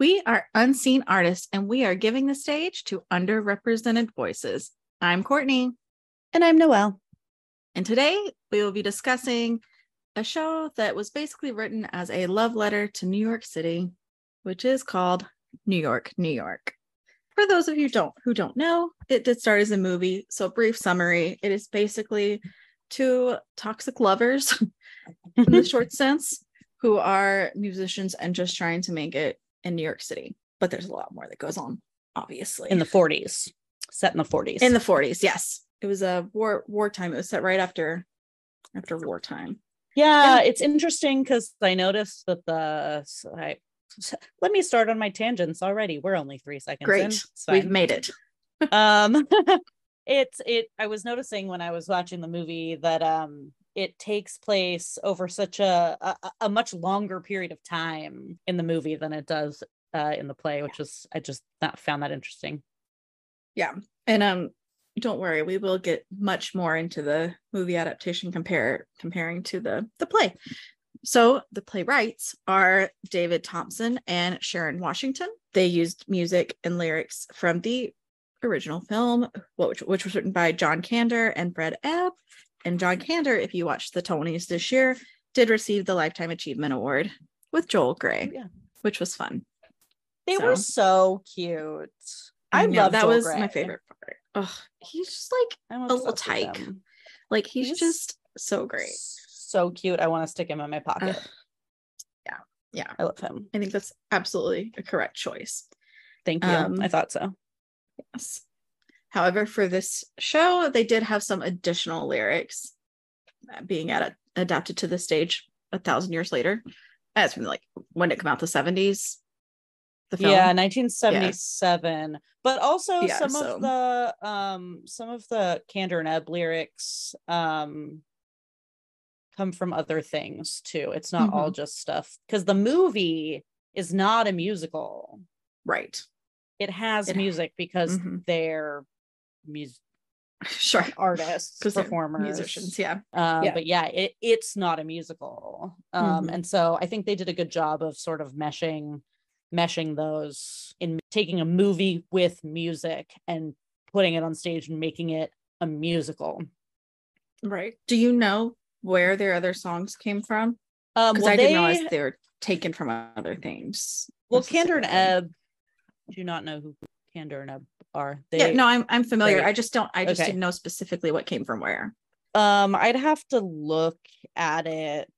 We are unseen artists and we are giving the stage to underrepresented voices. I'm Courtney. And I'm Noelle. And today we will be discussing a show that was basically written as a love letter to New York City, which is called New York, New York. For those of you don't who don't know, it did start as a movie. So brief summary, it is basically two toxic lovers in the short sense who are musicians and just trying to make it in New York City. But there's a lot more that goes on, obviously. In the 40s, set in the 40s. In the 40s, yes. It was a war wartime. It was set right after after wartime. Yeah, yeah. it's interesting because I noticed that the so I, let me start on my tangents already. We're only three seconds. Great. We've made it. um it's it I was noticing when I was watching the movie that um it takes place over such a, a, a much longer period of time in the movie than it does uh, in the play, which is I just not found that interesting. Yeah, and um, don't worry, we will get much more into the movie adaptation compare comparing to the the play. So the playwrights are David Thompson and Sharon Washington. They used music and lyrics from the original film, which, which was written by John Kander and Fred Ebb, and John Kander, if you watched the Tonys this year, did receive the Lifetime Achievement Award with Joel Grey, yeah. which was fun. They so. were so cute. I, I love that Joel was Grey. my favorite part. Oh, he's just like a little tyke. Like he's, he's, just so great. So cute. I want to stick him in my pocket. Uh, yeah. Yeah. I love him. I think that's absolutely a correct choice. Thank you. Um, I thought so. Yes. However, for this show, they did have some additional lyrics being ad- adapted to the stage a thousand years later. As from like when it came out, the 70s. The film. Yeah, 1977. Yeah. But also yeah, some so. of the um some of the Kander and Ebb lyrics um come from other things too. It's not mm-hmm. all just stuff because the movie is not a musical. Right. It has it, music because mm-hmm. they're music sure. artists performers. musicians yeah. Um, yeah. but yeah it, it's not a musical. Um, mm-hmm. and so i think they did a good job of sort of meshing meshing those in taking a movie with music and putting it on stage and making it a musical. Right. Do you know where their other songs came from? Um well, i they, didn't realize they were taken from other things well kander and ebb do not know who ebb are they yeah no i'm i'm familiar. I just don't i just okay. didn't know specifically what came from where. Um i'd have to look at it.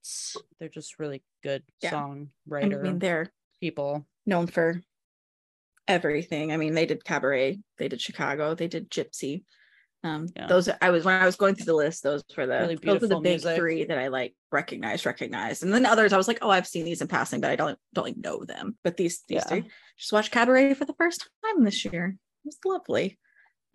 They're just really good yeah. songwriter I mean, they're people. known for everything. I mean they did cabaret they did chicago they did gypsy um yeah. those i was when i was going through the list those were the really those were the big music. three that i like recognized recognized and then others i was like oh i've seen these in passing but i don't don't like know them but these these yeah. three just watched cabaret for the first time this year It was lovely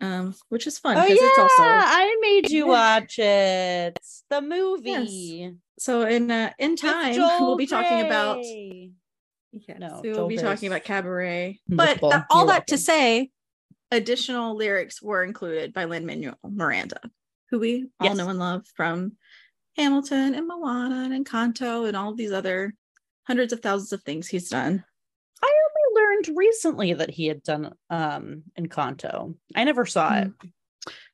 um which is fun oh yeah it's also i made you watch it the movie yes. so in uh in time we'll be talking about yes, no, we will Joel be talking about cabaret but all You're that welcome. to say additional lyrics were included by Lin-Manuel Miranda who we all yes. know and love from hamilton and moana and encanto and all these other hundreds of thousands of things he's done I only learned recently that he had done um Encanto. I never saw it. Hmm.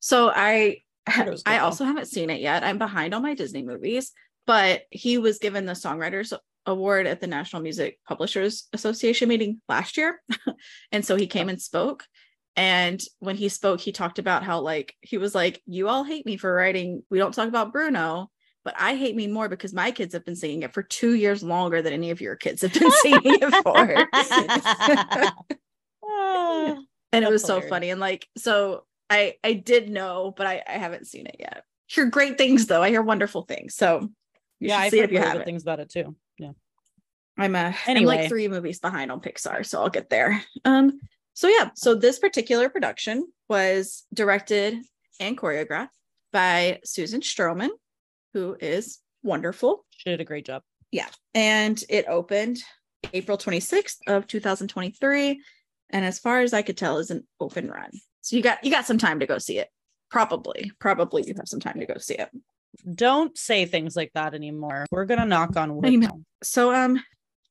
So I I also haven't seen it yet. I'm behind on my Disney movies, but he was given the Songwriters Award at the National Music Publishers Association meeting last year. and so he came and spoke. And when he spoke, he talked about how, like, he was like, You all hate me for writing. We don't talk about Bruno but I hate me more because my kids have been singing it for two years longer than any of your kids have been singing it for. and it was so funny. And like, so I I did know, but I, I haven't seen it yet. Hear great things though. I hear wonderful things. So yeah, I see if you have things about it too. Yeah. I'm a anyway. I'm like three movies behind on Pixar, so I'll get there. Um, so yeah, so this particular production was directed and choreographed by Susan Stroman, who is wonderful. She did a great job. Yeah. And it opened April 26th of 2023. And as far as I could tell, is an open run. So you got you got some time to go see it. Probably. Probably you have some time to go see it. Don't say things like that anymore. We're gonna knock on wood. So um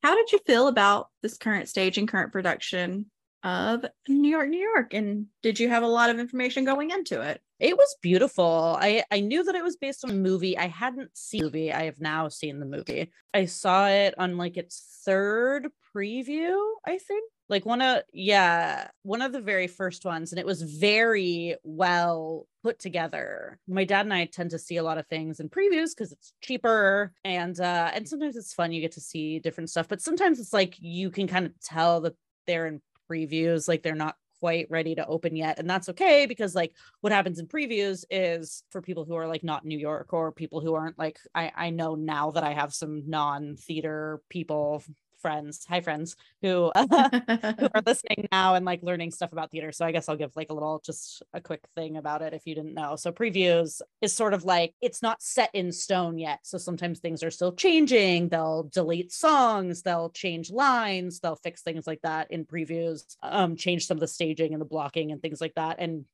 how did you feel about this current stage and current production of New York, New York? And did you have a lot of information going into it? It was beautiful. I I knew that it was based on a movie. I hadn't seen the movie. I have now seen the movie. I saw it on like its third preview, I think. Like one of yeah, one of the very first ones and it was very well put together. My dad and I tend to see a lot of things in previews because it's cheaper and uh and sometimes it's fun you get to see different stuff, but sometimes it's like you can kind of tell that they're in previews like they're not quite ready to open yet and that's okay because like what happens in previews is for people who are like not New York or people who aren't like I I know now that I have some non theater people friends, hi friends, who uh, who are listening now and like learning stuff about theater. So I guess I'll give like a little just a quick thing about it if you didn't know. So previews is sort of like it's not set in stone yet. So sometimes things are still changing. They'll delete songs, they'll change lines, they'll fix things like that in previews, um, change some of the staging and the blocking and things like that. And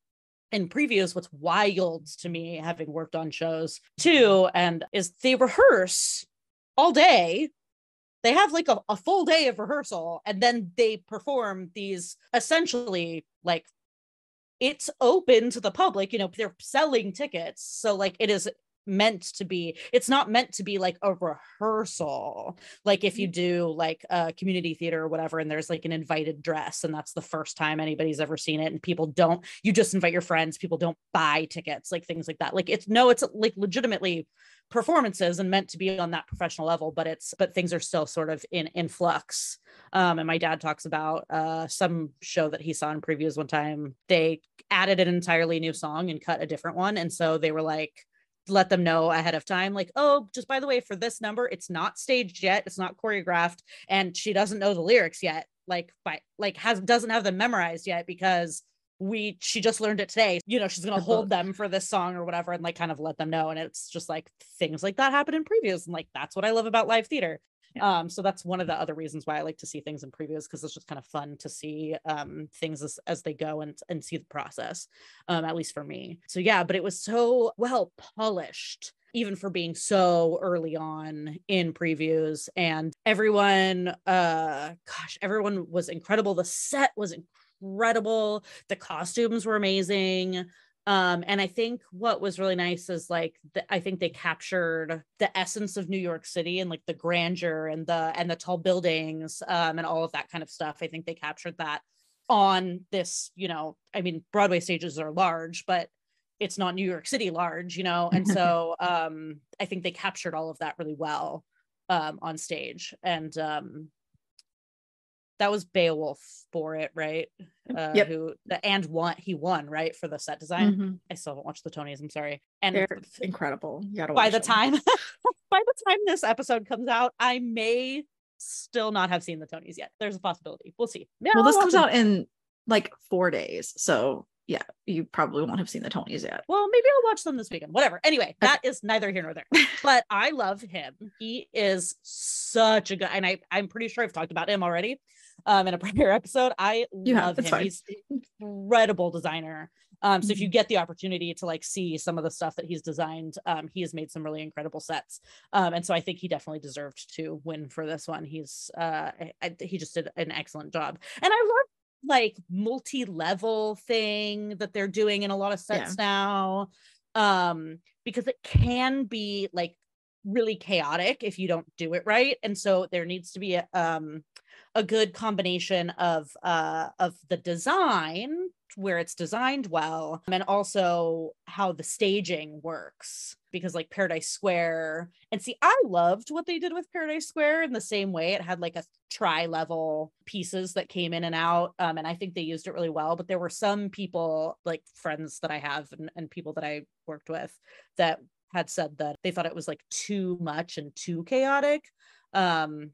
in previews what's wild to me having worked on shows too and is they rehearse all day they have like a, a full day of rehearsal and then they perform these essentially like it's open to the public you know they're selling tickets so like it is meant to be it's not meant to be like a rehearsal like if you mm. do like a community theater or whatever and there's like an invited dress and that's the first time anybody's ever seen it and people don't you just invite your friends people don't buy tickets like things like that like it's no it's like legitimately performances and meant to be on that professional level but it's but things are still sort of in in flux. Um and my dad talks about uh some show that he saw in previews one time. They added an entirely new song and cut a different one. And so they were like let them know ahead of time like oh just by the way for this number it's not staged yet. It's not choreographed. And she doesn't know the lyrics yet like by like has doesn't have them memorized yet because we she just learned it today you know she's gonna hold them for this song or whatever and like kind of let them know and it's just like things like that happen in previews and like that's what i love about live theater yeah. um so that's one of the other reasons why i like to see things in previews because it's just kind of fun to see um things as, as they go and and see the process um at least for me so yeah but it was so well polished even for being so early on in previews and everyone uh gosh everyone was incredible the set was incredible. The costumes were amazing. Um, and I think what was really nice is like the, I think they captured the essence of New York City and like the grandeur and the and the tall buildings um, and all of that kind of stuff. I think they captured that on this, you know, I mean, Broadway stages are large, but it's not New York City large, you know, and so um, I think they captured all of that really well um, on stage. And um, that was Beowulf Boritt, right? Uh, yep. Who the and won he won right for the set design. Mm-hmm. I still haven't watched the Tonys. I'm sorry. And they're incredible. You gotta by the them. time by the time this episode comes out, I may still not have seen the Tonys yet. There's a possibility. We'll see. Yeah, well, this comes out in like four days, so yeah, you probably won't have seen the Tonys yet. Well, maybe I'll watch them this weekend. Whatever. Anyway, that okay. is neither here nor there. but I love him. He is such a good, and I I'm pretty sure I've talked about him already um, in a prior episode. I you love him. Fine. He's incredible designer. Um, so mm-hmm. if you mm-hmm. get the opportunity to like see some of the stuff that he's designed, um, he has made some really incredible sets. Um, and so I think he definitely deserved to win for this one. He's uh, I, he just did an excellent job, and I love like multi-level thing that they're doing in a lot of sets yeah. now um because it can be like really chaotic if you don't do it right and so there needs to be a, um a good combination of uh of the design where it's designed well and also how the staging works because like Paradise Square and see I loved what they did with Paradise Square in the same way. It had like a tri level pieces that came in and out um, and I think they used it really well but there were some people like friends that I have and, and people that I worked with that had said that they thought it was like too much and too chaotic um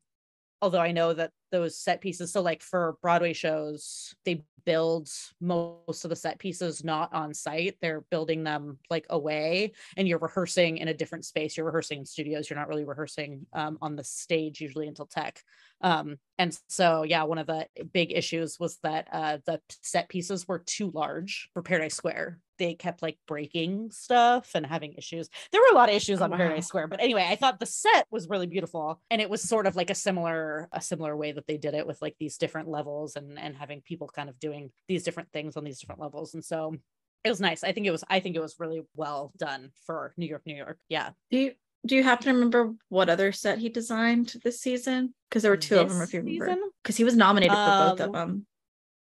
although I know that those set pieces, so like for Broadway shows, they build most of the set pieces not on site. They're building them like away, and you're rehearsing in a different space. You're rehearsing in studios. You're not really rehearsing um, on the stage usually until tech. Um, and so, yeah, one of the big issues was that uh, the set pieces were too large for Paradise Square. They kept like breaking stuff and having issues. There were a lot of issues on oh, wow. Paradise Square, but anyway, I thought the set was really beautiful and it was sort of like a similar a similar way that they did it with like these different levels and and having people kind of doing these different things on these different levels. And so it was nice. I think it was I think it was really well done for New York, New York. Yeah. Do you do you happen to remember what other set he designed this season? Because there were two this of them, if you remember. Because he was nominated for um, both of um, them.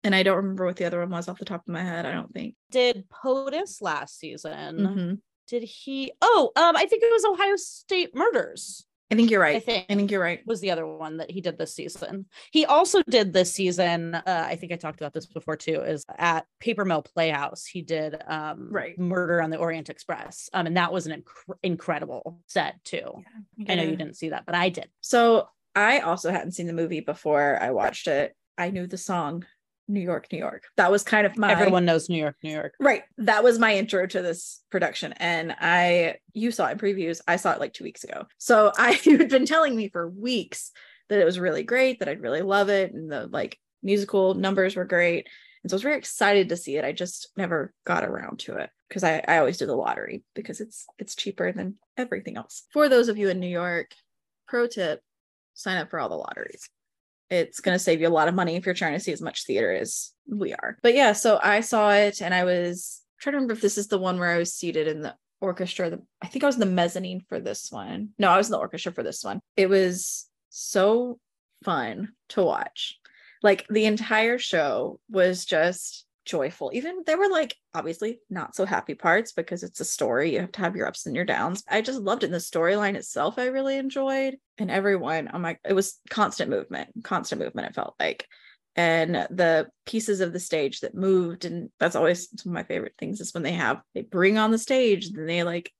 And I don't remember what the other one was off the top of my head. I don't think. Did POTUS last season? Mm-hmm. Did he? Oh, um, I think it was Ohio State Murders. I think you're right. I think, I think you're right. Was the other one that he did this season. He also did this season. Uh, I think I talked about this before too. Is at Paper Mill Playhouse. He did um, right Murder on the Orient Express, um, and that was an inc- incredible set too. Yeah, I know you didn't see that, but I did. So I also hadn't seen the movie before I watched it. I knew the song New York, New York. That was kind of my everyone knows New York, New York. Right. That was my intro to this production. And I you saw it in previews. I saw it like two weeks ago. So I you had been telling me for weeks that it was really great, that I'd really love it. And the like musical numbers were great. And so I was very excited to see it. I just never got around to it because I, I always do the lottery because it's it's cheaper than everything else. For those of you in New York, pro tip, sign up for all the lotteries it's going to save you a lot of money if you're trying to see as much theater as we are. But yeah, so I saw it and I was trying to remember if this is the one where I was seated in the orchestra. The, I think I was in the mezzanine for this one. No, I was in the orchestra for this one. It was so fun to watch. Like the entire show was just joyful. Even there were like obviously not so happy parts because it's a story. You have to have your ups and your downs. I just loved it. And the storyline itself, I really enjoyed. And everyone, oh my, it was constant movement, constant movement, it felt like. And the pieces of the stage that moved. And that's always some of my favorite things is when they have, they bring on the stage, then they like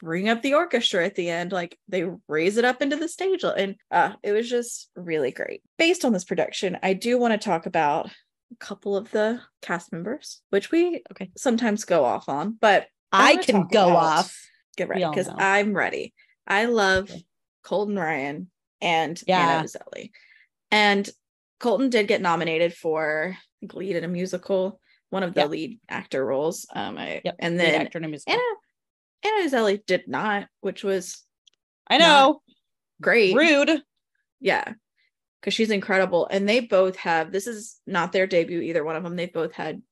bring up the orchestra at the end like they raise it up into the stage and uh it was just really great based on this production i do want to talk about a couple of the cast members, which we okay sometimes go off on, but I, can go off. Get ready because I'm ready. I love okay. Colton Ryan and yeah. Anna Uzele. And Colton did get nominated for lead in a musical, one of the yep. lead actor roles. Um, I, yep. and then actor in a musical. Anna Anna Uzele did not, which was I know great. Rude. Yeah because she's incredible. And they both have this is not their debut, either one of them. They've both had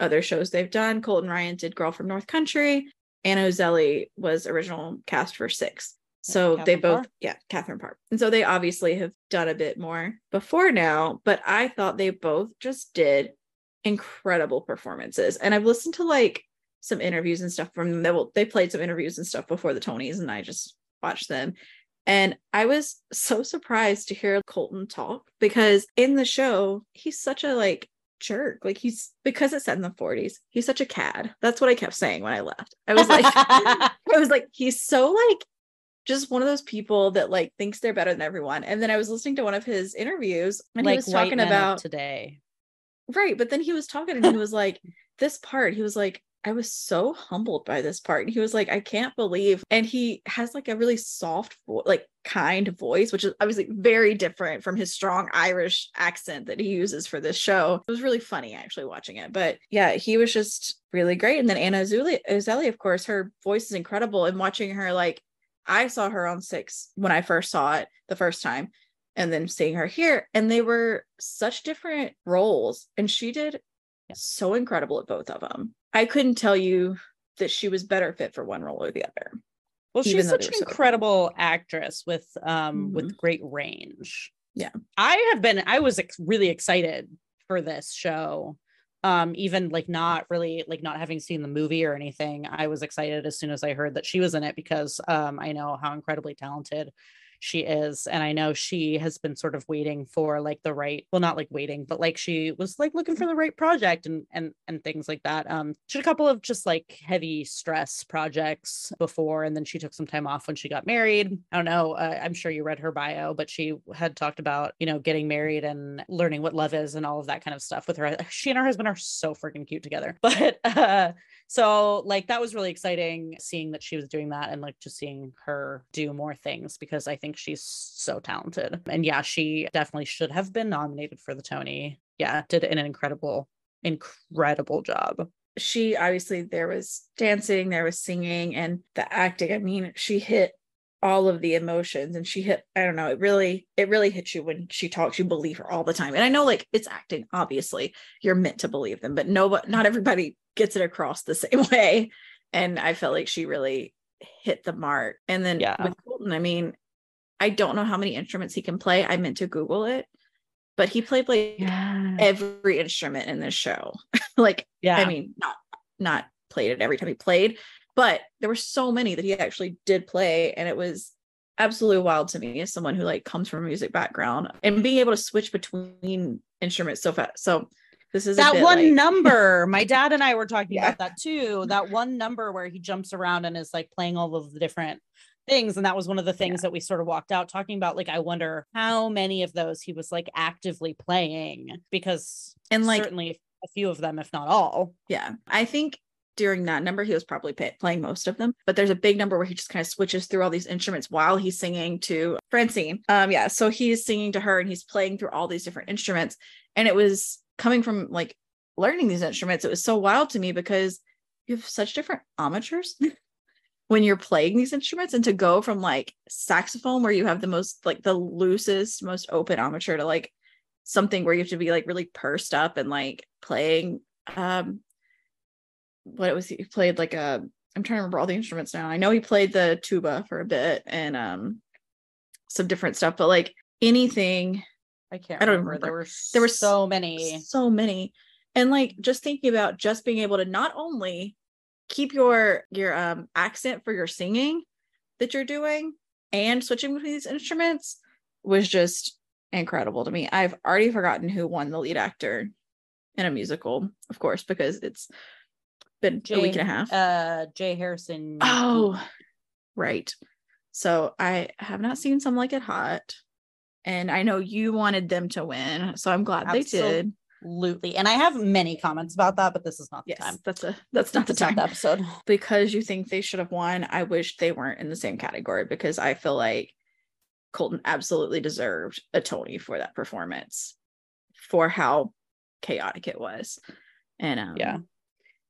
other shows they've done. Colton Ryan did Girl from North Country. Anna Uzele was original cast for six. So they both, Parr. yeah, Catherine Parr. And so they obviously have done a bit more before now, but I thought they both just did incredible performances. And I've listened to like some interviews and stuff from them. They, will, they played some interviews and stuff before the Tonys, and I just watched them. And I was so surprised to hear Colton talk because in the show, he's such a like jerk. Like he's because it's set in the 40s, he's such a cad. That's what I kept saying when I left. I was like, I was like, he's so like just one of those people that like thinks they're better than everyone. And then I was listening to one of his interviews and like he was talking about today. Right. But then he was talking and he was like, this part, he was like, I was so humbled by this part. And he was like, I can't believe. And he has like a really soft, vo- like kind voice, which is obviously very different from his strong Irish accent that he uses for this show. It was really funny actually watching it. But yeah, he was just really great. And then Anna Uzele, of course, her voice is incredible. And watching her, like, I saw her on Six when I first saw it the first time. And then seeing her here, and they were such different roles. And she did so incredible at both of them. I couldn't tell you that she was better fit for one role or the other. Well, she's such an incredible actress with um mm-hmm. with great range. Yeah. I have been I was ex- really excited for this show. Um even like not really like not having seen the movie or anything. I was excited as soon as I heard that she was in it because um I know how incredibly talented she is and i know she has been sort of waiting for like the right well not like waiting but like she was like looking for the right project and and and things like that um she had a couple of just like heavy stress projects before and then she took some time off when she got married. I don't know uh, i'm sure you read her bio but she had talked about you know getting married and learning what love is and all of that kind of stuff with her. She and her husband are so freaking cute together. But uh so like that was really exciting seeing that she was doing that and like just seeing her do more things because I think she's so talented. And yeah, she definitely should have been nominated for the Tony. Yeah, did an incredible incredible job. she obviously there was dancing, there was singing, and the acting. I mean, she hit all of the emotions and she hit i don't know it really it really hits you when she talks you believe her all the time and i know like it's acting obviously you're meant to believe them but no but not everybody gets it across the same way and i felt like she really hit the mark and then yeah. with colton i mean i don't know how many instruments he can play. I meant to google it but he played like yeah. every instrument in this show. Like yeah. i mean not not played it every time he played but there were so many that he actually did play and it was absolutely wild to me as someone who like comes from a music background and being able to switch between instruments so fast. So this is that one like... number my dad and i were talking yeah. about that too. That one number where he jumps around and is like playing all of the different things and that was one of the things yeah. that we sort of walked out talking about like i wonder how many of those he was like actively playing because and like certainly a few of them if not all yeah i think during that number, he was probably pay- playing most of them. But there's a big number where he just kind of switches through all these instruments while he's singing to Francine. Um, yeah, so he's singing to her and he's playing through all these different instruments. And it was coming from like learning these instruments. It was so wild to me because you have such different embouchures when you're playing these instruments, and to go from like saxophone where you have the most like the loosest, most open embouchure to like something where you have to be like really pursed up and like playing um what it was he played like a I'm trying to remember all the instruments now. I know he played the tuba for a bit and um some different stuff, but like anything I can't I don't remember. remember. There were there were so many. So many. And like just thinking about just being able to not only keep your your um accent for your singing that you're doing and switching between these instruments was just incredible to me. I've already forgotten who won the lead actor in a musical, of course, because it's been Jay, a week and a half. Uh, J. Harrison. Oh, right. So I have not seen some like it hot, and I know you wanted them to win, so I'm glad they did. Absolutely, and I have many comments about that, but this is not the yes, time. That's a that's not the time not the episode because you think they should have won. I wish they weren't in the same category because I feel like Colton absolutely deserved a Tony for that performance, for how chaotic it was, and um, yeah,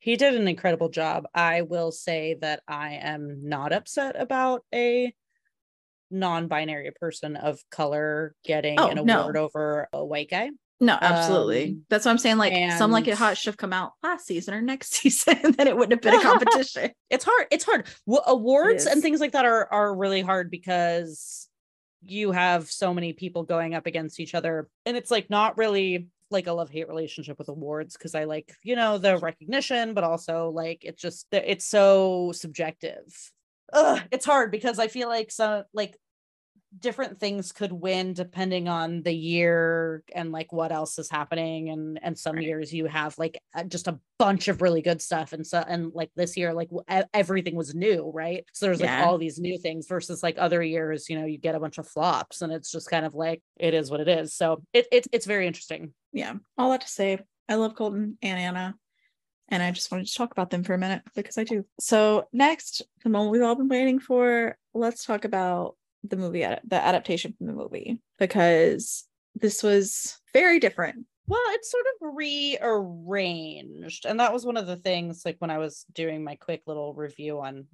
he did an incredible job. I will say that I am not upset about a non-binary person of color getting oh, an award no. over a white guy. No, absolutely. Um, That's what I'm saying. Like and... some like it hot should have come out last season or next season, then it wouldn't have been a competition. it's hard. It's hard. Well, awards and things like that are are really hard because you have so many people going up against each other, and it's like not really like a love hate relationship with awards because I like, you know, the recognition, but also like it's just it's so subjective. Ugh, it's hard because I feel like some like different things could win depending on the year and like what else is happening and and some right. years you have like just a bunch of really good stuff and so and like this year like everything was new right? So there's like all these new things versus like other years you know you get a bunch of flops and it's just kind of like it is what it is. So it, it it's very interesting. Yeah. All that to say i love colton and anna and I just wanted to talk about them for a minute because I do. So, next, the moment we've all been waiting for, let's talk about the movie the adaptation from the movie because this was very different. Well it's sort of rearranged. And that was one of the things like when i was doing my quick little review on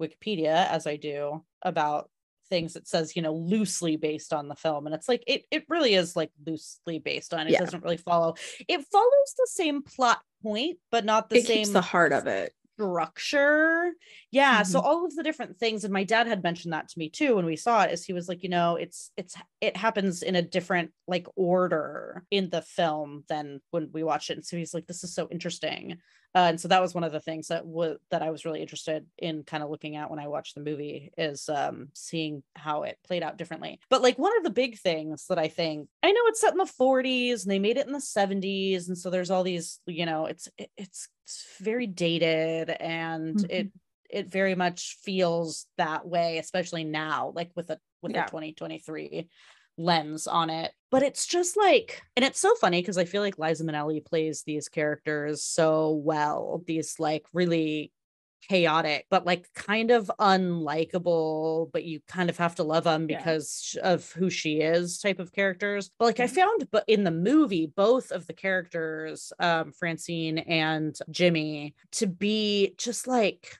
wikipedia as i do about things that says you know loosely based on the film. And it's like it, it really is like loosely based on it. Yeah. doesn't really follow. It follows the same plot point but not the it same the heart of it structure. Yeah. Mm-hmm. So all of the different things, and my dad had mentioned that to me too when we saw it, is he was like, you know, it's it's it happens in a different like order in the film than when we watch it. And so he's like, this is so interesting. Uh, and so that was one of the things that was that I was really interested in kind of looking at when I watched the movie is um, seeing how it played out differently. But like one of the big things that I think I know it's set in the 40s and they made it in the 70s, and so there's all these, you know, it's it, it's, it's very dated and mm-hmm. it it very much feels that way, especially now, like with a with yeah. a 2023 lens on it. But it's just like, and it's so funny because I feel like Liza Minnelli plays these characters so well. These like really chaotic, but like kind of unlikable, but you kind of have to love them because yeah. of who she is type of characters. But like I found but in the movie, both of the characters, um, Francine and Jimmy, to be just like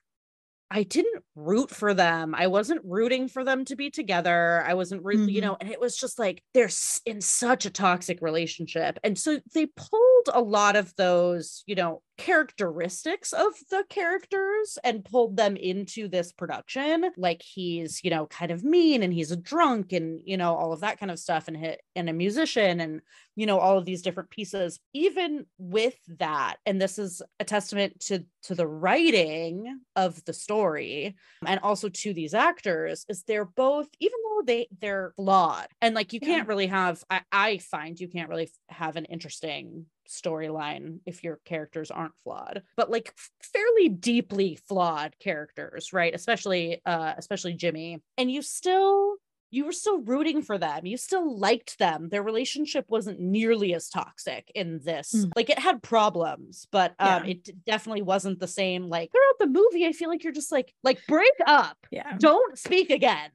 I didn't root for them. I wasn't rooting for them to be together. I wasn't mm-hmm. you know, and it was just like they're in such a toxic relationship. And so they pulled a lot of those, you know, characteristics of the characters and pulled them into this production. Like he's you know kind of mean and he's a drunk and you know all of that kind of stuff and hit and a musician and you know all of these different pieces. Even with that and this is a testament to to the writing of the story and also to these actors is they're both even though they they're flawed and like you can't really have I, I find you can't really have an interesting storyline if your characters aren't flawed but like fairly deeply flawed characters right? Especially uh especially jimmy. And you still you were still rooting for them. You still liked them. Their relationship wasn't nearly as toxic in this. Mm. like it had problems but um yeah. it definitely wasn't the same like throughout the movie i feel like you're just like like break up. Yeah. Don't speak again.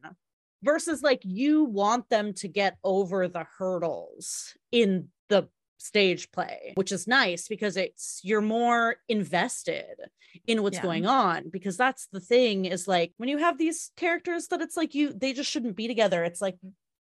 Versus like you want them to get over the hurdles in stage play, which is nice because it's you're more invested in what's yeah. going on because that's the thing is like when you have these characters that it's like you they just shouldn't be together. It's like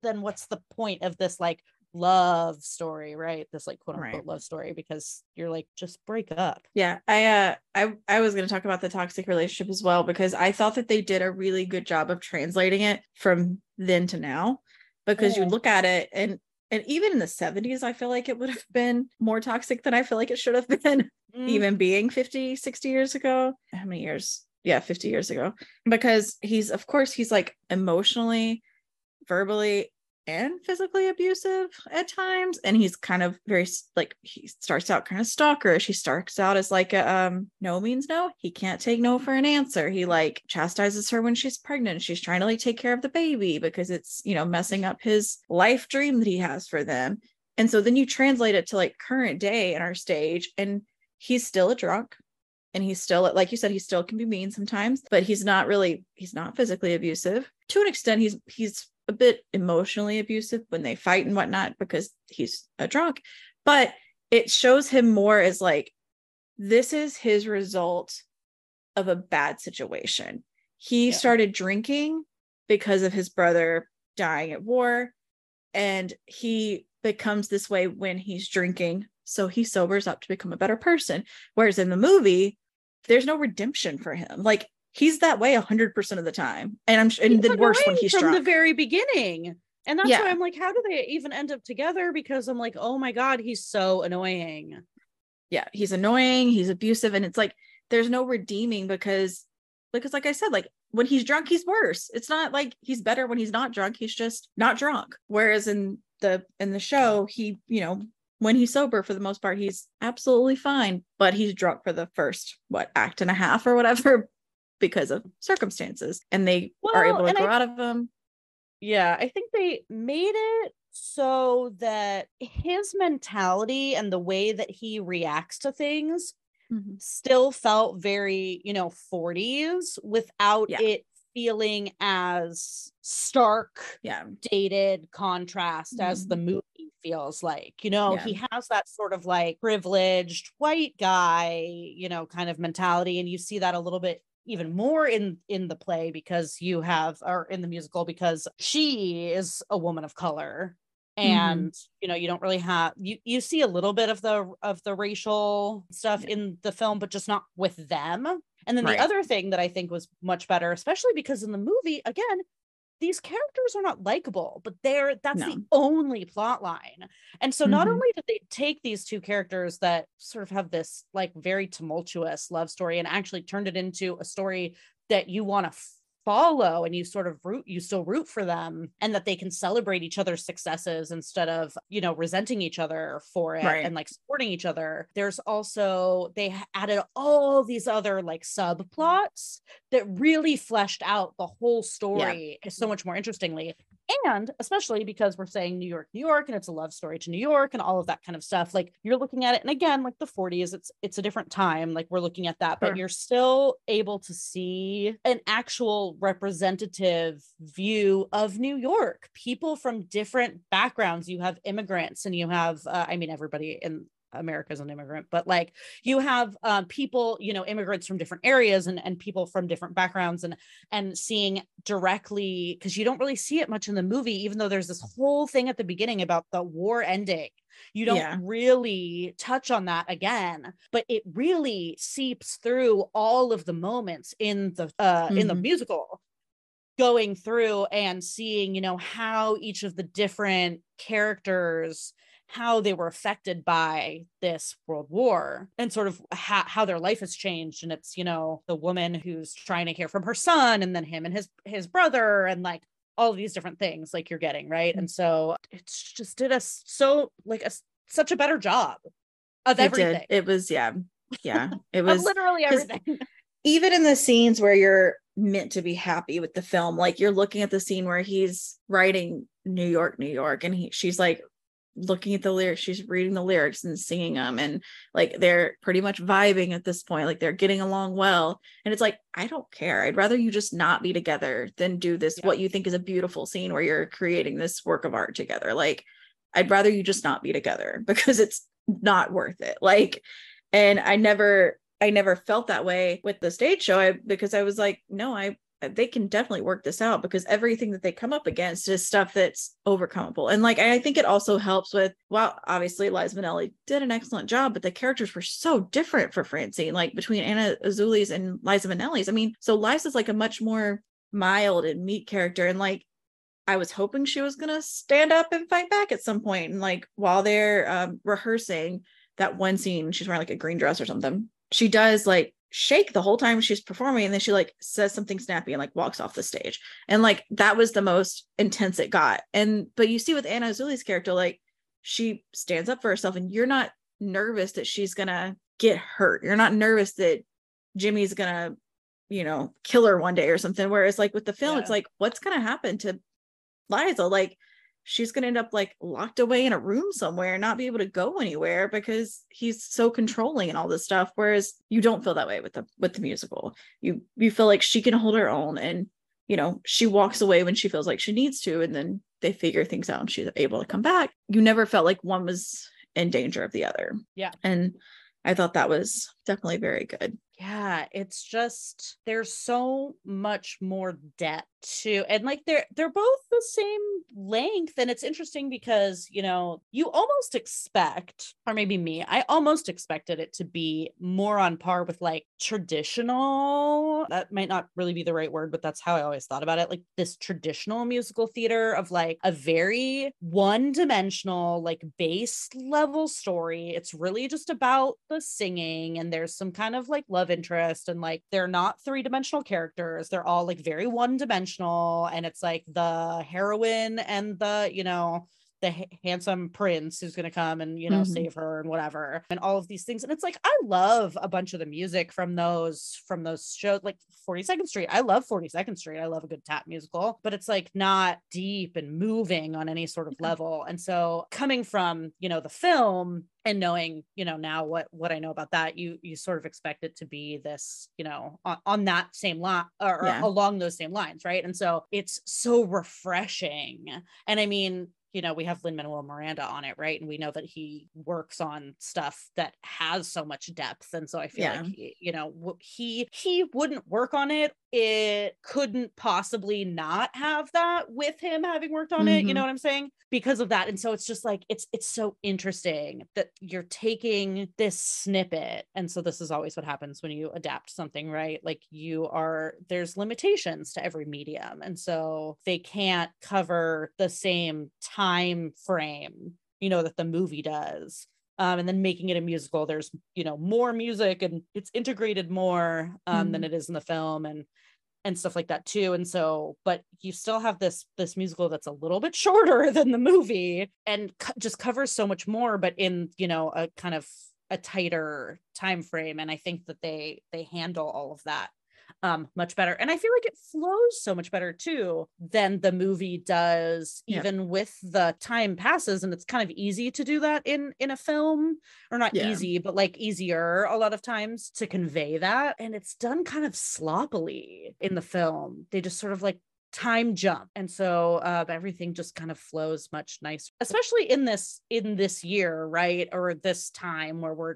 then what's the point of this like love story, right? This like quote unquote right. love story because you're like just break up. Yeah, I uh I I was going to talk about the toxic relationship as well because I thought that they did a really good job of translating it from then to now because you look at it and and even in the 70s i feel like it would have been more toxic than i feel like it should have been mm. even being 50 60 years ago. How many years? Yeah 50 years ago. Because he's of course he's like emotionally verbally and physically abusive at times and he's kind of very like he starts out kind of stalkerish. He starts out as like a um no means no he can't take no for an answer. He like chastises her when she's pregnant she's trying to like take care of the baby because it's you know messing up his life dream that he has for them. And so then you translate it to like current day in our stage and he's still a drunk and he's still like you said he still can be mean sometimes but he's not really he's not physically abusive. To an extent he's he's a bit emotionally abusive when they fight and whatnot because he's a drunk, but it shows him more as like this is his result of a bad situation. He yeah. started drinking because of his brother dying at war, and he becomes this way when he's drinking. So he sobers up to become a better person. Whereas in the movie, there's no redemption for him. Like he's that way 100% of the time and i'm and the worst when he's from drunk. the very beginning and that's yeah. why i'm like how do they even end up together? Because i'm like oh my god he's so annoying. Yeah he's annoying he's abusive and it's like there's no redeeming because because like i said like when he's drunk he's worse. It's not like he's better when he's not drunk he's just not drunk. Whereas in the in the show he you know when he's sober for the most part he's absolutely fine but he's drunk for the first what act and a half or whatever because of circumstances and they well, are able to grow I, out of them. Yeah, I think they made it so that his mentality and the way that he reacts to things mm-hmm. still felt very, you know, 40s without yeah. it feeling as stark, yeah, dated contrast mm-hmm. as the movie feels like. You know, yeah. he has that sort of like privileged white guy, you know, kind of mentality. And you see that a little bit even more in in the play because you have or in the musical because she is a woman of color mm-hmm. and mm-hmm. you know you don't really have you you see a little bit of the of the racial stuff yeah. in the film but just not with them and then right. the other thing that i think was much better especially because in the movie again these characters are not likable, but they're that's no. the only plot line. And so not mm-hmm. only did they take these two characters that sort of have this like very tumultuous love story and actually turned it into a story that you want to follow and you sort of root you still root for them and that they can celebrate each other's successes instead of you know resenting each other for it right. and like supporting each other there's also they added all these other like subplots that really fleshed out the whole story yeah. so much more interestingly and especially because we're saying new york new york and it's a love story to new york and all of that kind of stuff like you're looking at it and again like the 40s it's it's a different time like we're looking at that sure. but you're still able to see an actual representative view of new york people from different backgrounds you have immigrants and you have uh, i mean everybody in America's an immigrant, but like you have um, people, you know, immigrants from different areas and, and people from different backgrounds and and seeing directly because you don't really see it much in the movie, even though there's this whole thing at the beginning about the war ending. You don't yeah. really touch on that again, but it really seeps through all of the moments in the uh mm-hmm. in the mm-hmm. musical going through and seeing, you know, how each of the different characters how they were affected by this world war and sort of how, how their life has changed. And it's you know the woman who's trying to care from her son and then him and his his brother and like all these different things like you're getting right? And mm-hmm. so it's just did us so like a such a better job of it everything. Did. it was yeah. Yeah. It was literally everything. even in the scenes where you're meant to be happy with the film like you're looking at the scene where he's writing new york new york and he she's like looking at the lyrics she's reading the lyrics and singing them and like they're pretty much vibing at this point like they're getting along well. And it's like i don't care. I'd rather you just not be together than do this yeah. what you think is a beautiful scene where you're creating this work of art together. Like i'd rather you just not be together because it's not worth it. Like and i never i never felt that way with the stage show. I, because i was like no i they can definitely work this out because everything that they come up against is stuff that's overcomable. And like I think it also helps with well, obviously Liza Minnelli did an excellent job, but the characters were so different for Francine, like between Anna Uzele's and Liza Minnelli's. I mean, so Liza's like a much more mild and meek character. And like I was hoping she was gonna stand up and fight back at some point. And like while they're um, rehearsing that one scene, she's wearing like a green dress or something. She does like shake the whole time she's performing and then she like says something snappy and like walks off the stage. And like that was the most intense it got. And but you see with anna uzele's character like she stands up for herself and you're not nervous that she's gonna get hurt. You're not nervous that jimmy's gonna you know kill her one day or something. Whereas like with the film yeah. it's like what's gonna happen to liza? Like she's going to end up like locked away in a room somewhere and not be able to go anywhere because he's so controlling and all this stuff whereas you don't feel that way with the with the musical. You you feel like she can hold her own and you know she walks away when she feels like she needs to and then they figure things out and she's able to come back. You never felt like one was in danger of the other. Yeah. And i thought that was definitely very good yeah it's just there's so much more depth to and like they're they're both the same length and it's interesting because you know you almost expect or maybe me i almost expected it to be more on par with like traditional that might not really be the right word but that's how i always thought about it like this traditional musical theater of like a very one dimensional like base level story. It's really just about the singing and there's some kind of like love interest and like they're not three dimensional characters. They're all like very one dimensional and it's like the heroine and the you know the handsome prince who's going to come and you know mm-hmm. save her and whatever and all of these things and it's like i love a bunch of the music from those from those shows like 42nd street i love 42nd street i love a good tap musical but it's like not deep and moving on any sort of level and so coming from you know the film and knowing you know now what what i know about that you you sort of expect it to be this you know on, on that same line or, yeah. or along those same lines right and so it's so refreshing and i mean you know, we have Lin Manuel Miranda on it, right? And we know that he works on stuff that has so much depth. And so I feel yeah. like, he, you know, he he wouldn't work on it. It couldn't possibly not have that with him having worked on mm-hmm. it. You mm-hmm. know what I'm saying? Because of that. And so it's just like it's it's so interesting that you're taking this snippet. And so this is always what happens when you adapt something, right? Like you are there's limitations to every medium. And so they can't cover the same time time frame you know that the movie does. Um, and then making it a musical there's you know more music and it's integrated more um, mm than it is in the film and and stuff like that too. And so but you still have this this musical that's a little bit shorter than the movie and co- just covers so much more but in you know a kind of a tighter time frame. And i think that they they handle all of that um much better. And i feel like it flows so much better too than the movie does even yeah. with the time passes and it's kind of easy to do that in in a film or not yeah. easy but like easier a lot of times to convey that. And it's done kind of sloppily in the film. They just sort of like time jump. And so uh, everything just kind of flows much nicer especially in this in this year right? Or this time where we're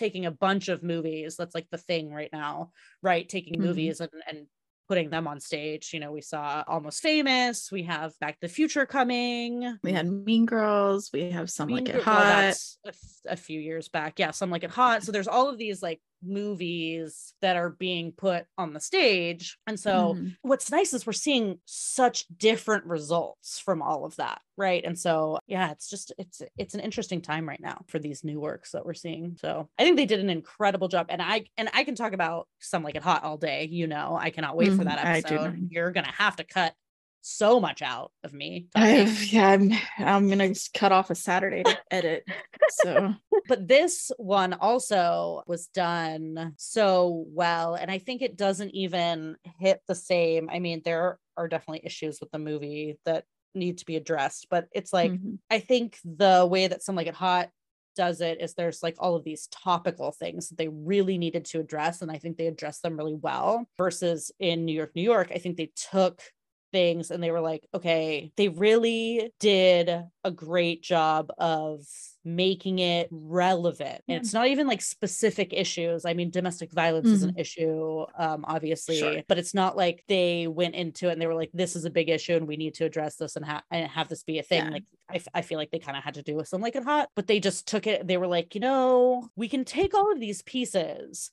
taking a bunch of movies that's like the thing right now right taking mm-hmm. movies and, and putting them on stage. You know, we saw Almost Famous, we have Back to the Future coming. We had Mean Girls, we have Some mean Like It Hot. Well, a, a few years back. Yeah, Some Like It Hot. So there's all of these like movies that are being put on the stage. And so mm. what's nice is we're seeing such different results from all of that, right? And so yeah, it's just it's it's an interesting time right now for these new works that we're seeing. So I think they did an incredible job and I and I can talk about some like it hot all day, you know. I cannot wait mm, for mm-hmm. that episode. You're going to have to cut so much out of me. yeah, I'm I'm gonna cut off a Saturday to edit. So, but this one also was done so well, and I think it doesn't even hit the same. I mean, there are definitely issues with the movie that need to be addressed, but it's like mm-hmm. I think the way that Some Like It Hot does it is there's like all of these topical things that they really needed to address and i think they addressed them really well versus in new york new york i think they took things and they were like okay they really did a great job of making it relevant and it's not even like specific issues i mean domestic violence mm-hmm. is an mm-hmm. issue um obviously sure. but it's not like they went into it and they were like this is a big issue and we need to address this and, ha- and have this be a thing yeah. like I, f- I feel like they kind of had to do with some like it hot but they just took it they were like you know we can take all of these pieces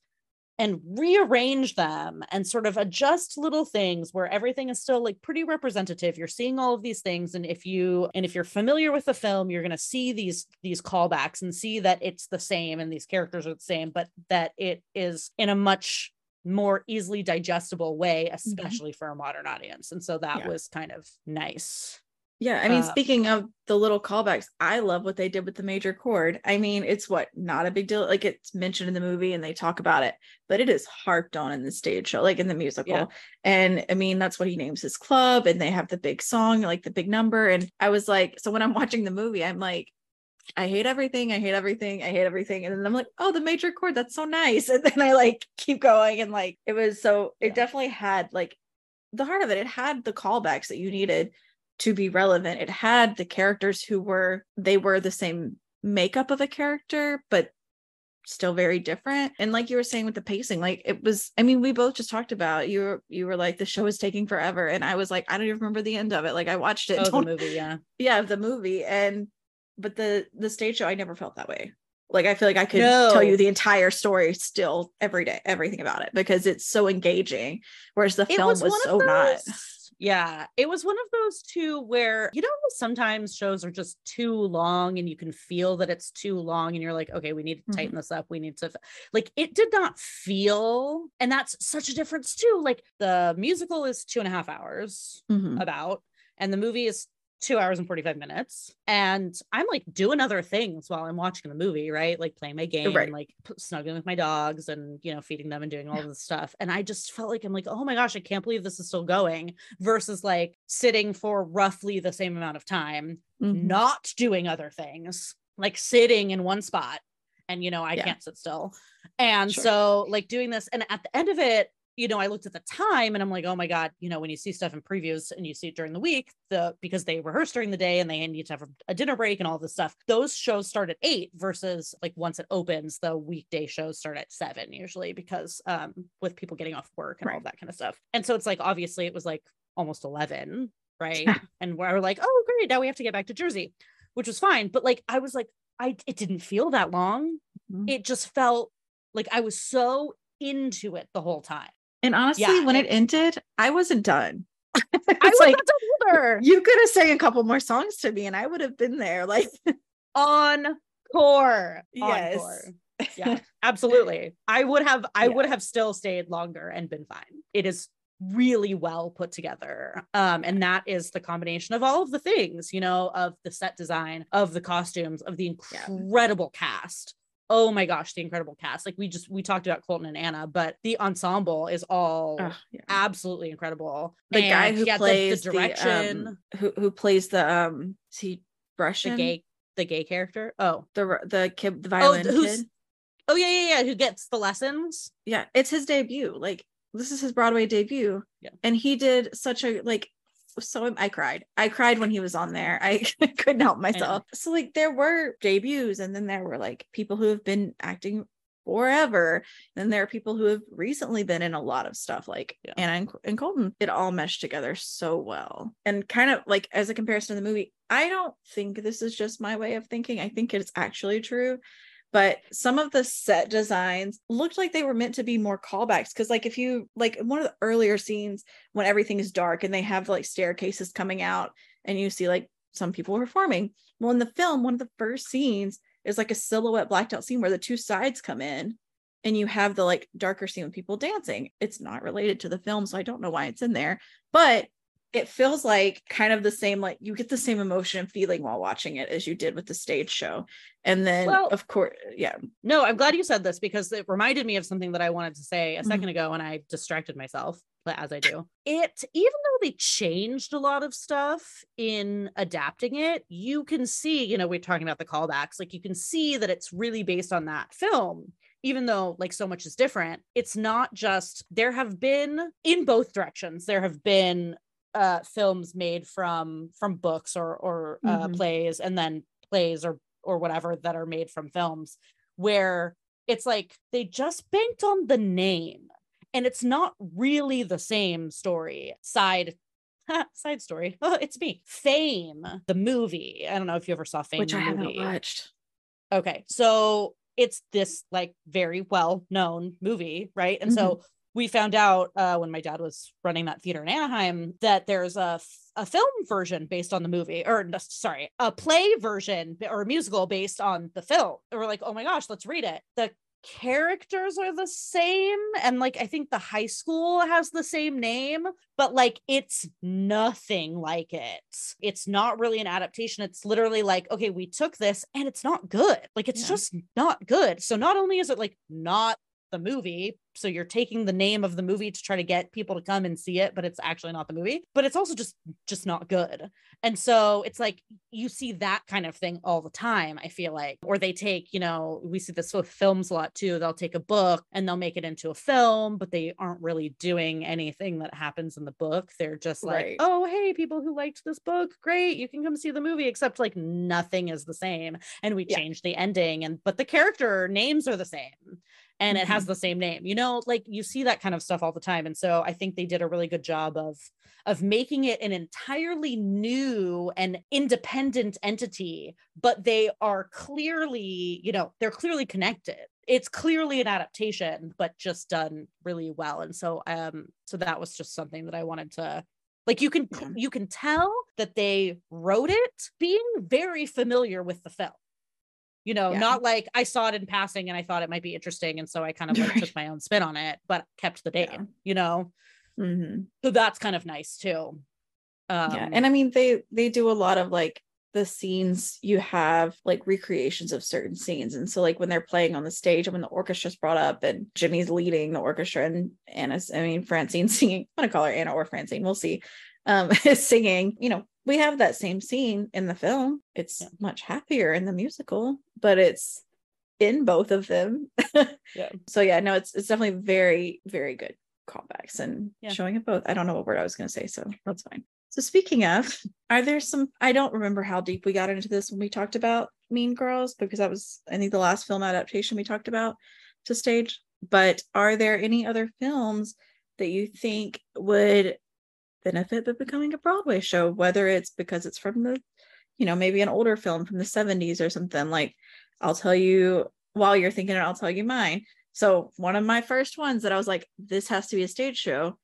and rearrange them and sort of adjust little things where everything is still like pretty representative you're seeing all of these things and if you and if you're familiar with the film you're going to see these these callbacks and see that it's the same and these characters are the same but that it is in a much more easily digestible way mm-hmm. especially mm-hmm. for a modern audience and so that yeah. was kind of nice yeah, I mean, uh, speaking of the little callbacks, I love what they did with the major chord. I mean, it's what not a big deal. Like it's mentioned in the movie and they talk about it, but it is harped on in the stage show, like in the musical. Yeah. And I mean, that's what he names his club, and they have the big song, like the big number. And I was like, so when I'm watching the movie, I'm like, I hate everything. I hate everything. I hate everything. And then I'm like, oh, the major chord, that's so nice. And then I like keep going. And like it was so it yeah. definitely had like the heart of it. It had the callbacks that you needed to be relevant. It had the characters who were they were the same makeup of a character but still very different. And like you were saying with the pacing like it was i mean we both just talked about you were you were like the show is taking forever. And i was like i don't even remember the end of it. Like i watched it oh, the movie yeah. Yeah the movie. And but the the stage show i never felt that way. Like i feel like i could no. tell you the entire story still every day everything about it because it's so engaging whereas the it film was, was so those, not yeah, it was one of those two where, you know, sometimes shows are just too long and you can feel that it's too long and you're like, okay, we need to tighten mm-hmm. this up. We need to, like, it did not feel, and that's such a difference too. Like, the musical is two and a half hours mm-hmm. about, and the movie is two hours and 45 minutes and i'm like doing other things while i'm watching the movie right like playing my game right. and like snuggling with my dogs and you know feeding them and doing all this stuff and i just felt like i'm like oh my gosh i can't believe this is still going versus like sitting for roughly the same amount of time mm-hmm. not doing other things like sitting in one spot and you know i yeah. can't sit still and sure. so like doing this and at the end of it you know, I looked at the time and I'm like, oh my God, you know, when you see stuff in previews and you see it during the week, the because they rehearse during the day and they need to have a dinner break and all this stuff, those shows start at eight versus like once it opens, the weekday shows start at seven usually because um with people getting off work and right. all that kind of stuff. And so it's like obviously it was like almost 11, right? and we're like, oh great, now we have to get back to Jersey, which was fine. But like I was like, I it didn't feel that long. Mm-hmm. It just felt like I was so into it the whole time. And honestly, yeah, when it, ended, I wasn't done. I was like, either. You could have sang a couple more songs to me, and I would have been there. Like on core. Yes. Encore. Yeah, absolutely. I would have. I yeah. would have still stayed longer and been fine. It is really well put together um and that is the combination of all of the things you know of the set design of the costumes of the incredible yeah. cast oh my gosh, the incredible cast. Like we just we talked about Colton and Anna, but the ensemble is all oh, yeah. absolutely incredible. The and, guy who yeah, plays the, the direction, the, um, who who plays the um, is he Russian? The gay, the gay character. Oh, the the kid, the violin oh, kid. Oh yeah, yeah, yeah. Who gets the lessons? Yeah, it's his debut. Like this is his Broadway debut. Yeah, and he did such a like so I cried. I cried when he was on there. I couldn't help myself. So like there were debuts and then there were like people who have been acting forever. And there are people who have recently been in a lot of stuff like yeah. Anna and, and Colton. It all meshed together so well. And kind of like as a comparison to the movie, I don't think this is just my way of thinking. I think it's actually true but some of the set designs looked like they were meant to be more callbacks because like if you like one of the earlier scenes when everything is dark and they have like staircases coming out and you see like some people performing. Well in the film one of the first scenes is like a silhouette blacked out scene where the two sides come in and you have the like darker scene with people dancing. It's not related to the film so i don't know why it's in there but it feels like kind of the same like you get the same emotion and feeling while watching it as you did with the stage show. And then well, of course yeah. No i'm glad you said this because it reminded me of something that i wanted to say a 2nd mm-hmm. ago and i distracted myself but as i do. It even though they changed a lot of stuff in adapting it you can see you know we're talking about the callbacks like you can see that it's really based on that film even though like so much is different. It's not just there have been in both directions there have been uh, films made from from books or or uh, mm-hmm. plays and then plays or or whatever that are made from films where it's like they just banked on the name and it's not really the same story. Side side story. Oh, it's me. Fame the movie. I don't know if you ever saw fame which i haven't watched. Okay so it's this like very well known movie right? And mm-hmm. so we found out uh, when my dad was running that theater in Anaheim that there's a, a film version based on the movie, or sorry, a play version or a musical based on the film. And we're like, oh my gosh, let's read it. The characters are the same and like i think the high school has the same name but like it's nothing like it it's not really an adaptation it's literally like okay we took this and it's not good like it's yeah. just not good so not only is it like not the movie so you're taking the name of the movie to try to get people to come and see it but it's actually not the movie but it's also just just not good. And so it's like you see that kind of thing all the time i feel like. Or they take you know we see this with films a lot too. They'll take a book and they'll make it into a film but they aren't really doing anything that happens in the book. They're just like right. oh hey people who liked this book great you can come see the movie except like nothing is the same. And we yeah. change the ending and but the character names are the same and it has mm-hmm. the same name you know like you see that kind of stuff all the time and so i think they did a really good job of of making it an entirely new and independent entity but they are clearly you know they're clearly connected it's clearly an adaptation but just done really well and so um so that was just something that i wanted to like you can yeah. you can tell that they wrote it being very familiar with the film you know yeah. not like i saw it in passing and i thought it might be interesting and so i kind of like took my own spin on it but kept the name yeah. you know mm-hmm. so that's kind of nice too um, yeah and i mean they they do a lot of like the scenes you have like recreations of certain scenes and so like when they're playing on the stage and when the orchestra's brought up and jimmy's leading the orchestra and anna's i mean francine singing i'm gonna call her anna or francine we'll see um is singing you know we have that same scene in the film. It's yeah. much happier in the musical, but it's in both of them. yeah. So yeah, no, it's it's definitely very, very good callbacks and yeah. showing it both. I don't know what word I was gonna say, so that's fine. So speaking of, are there some I don't remember how deep we got into this when we talked about Mean Girls, because that was I think the last film adaptation we talked about to stage. But are there any other films that you think would benefit of becoming a Broadway show, whether it's because it's from the, you know, maybe an older film from the 70s or something. Like, I'll tell you while you're thinking it, I'll tell you mine. So, one of my first ones that I was like, this has to be a stage show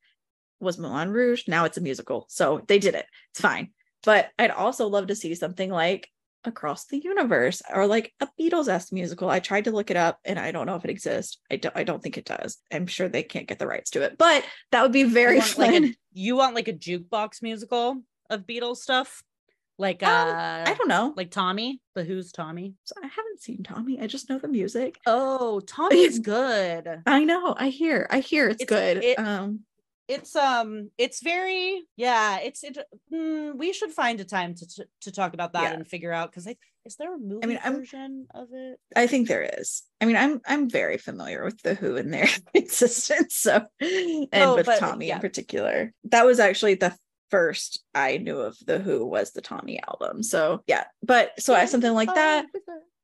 was Moulin Rouge. Now it's a musical. So, they did it. It's fine. But I'd also love to see something like across the universe or like a Beatles-esque musical. I tried to look it up and I don't know if it exists. I don't I don't think it does. I'm sure they can't get the rights to it, but that would be very you fun. Like a, you want like a jukebox musical of Beatles stuff? Like um, uh I don't know. Like Tommy, the Who's Tommy? So I haven't seen Tommy. I just know the music. Oh, Tommy's good. I know. I hear. I hear it's, it's good. It, um it's um it's very yeah it's it mm, we should find a time to to, to talk about that yeah. and figure out because I is there a movie I mean, version I'm, of it? I think there is. I mean i'm i'm very familiar with the who and their existence so and oh, with but, tommy yeah. in particular. That was actually the first i knew of the who was the tommy album so yeah but so i have something like that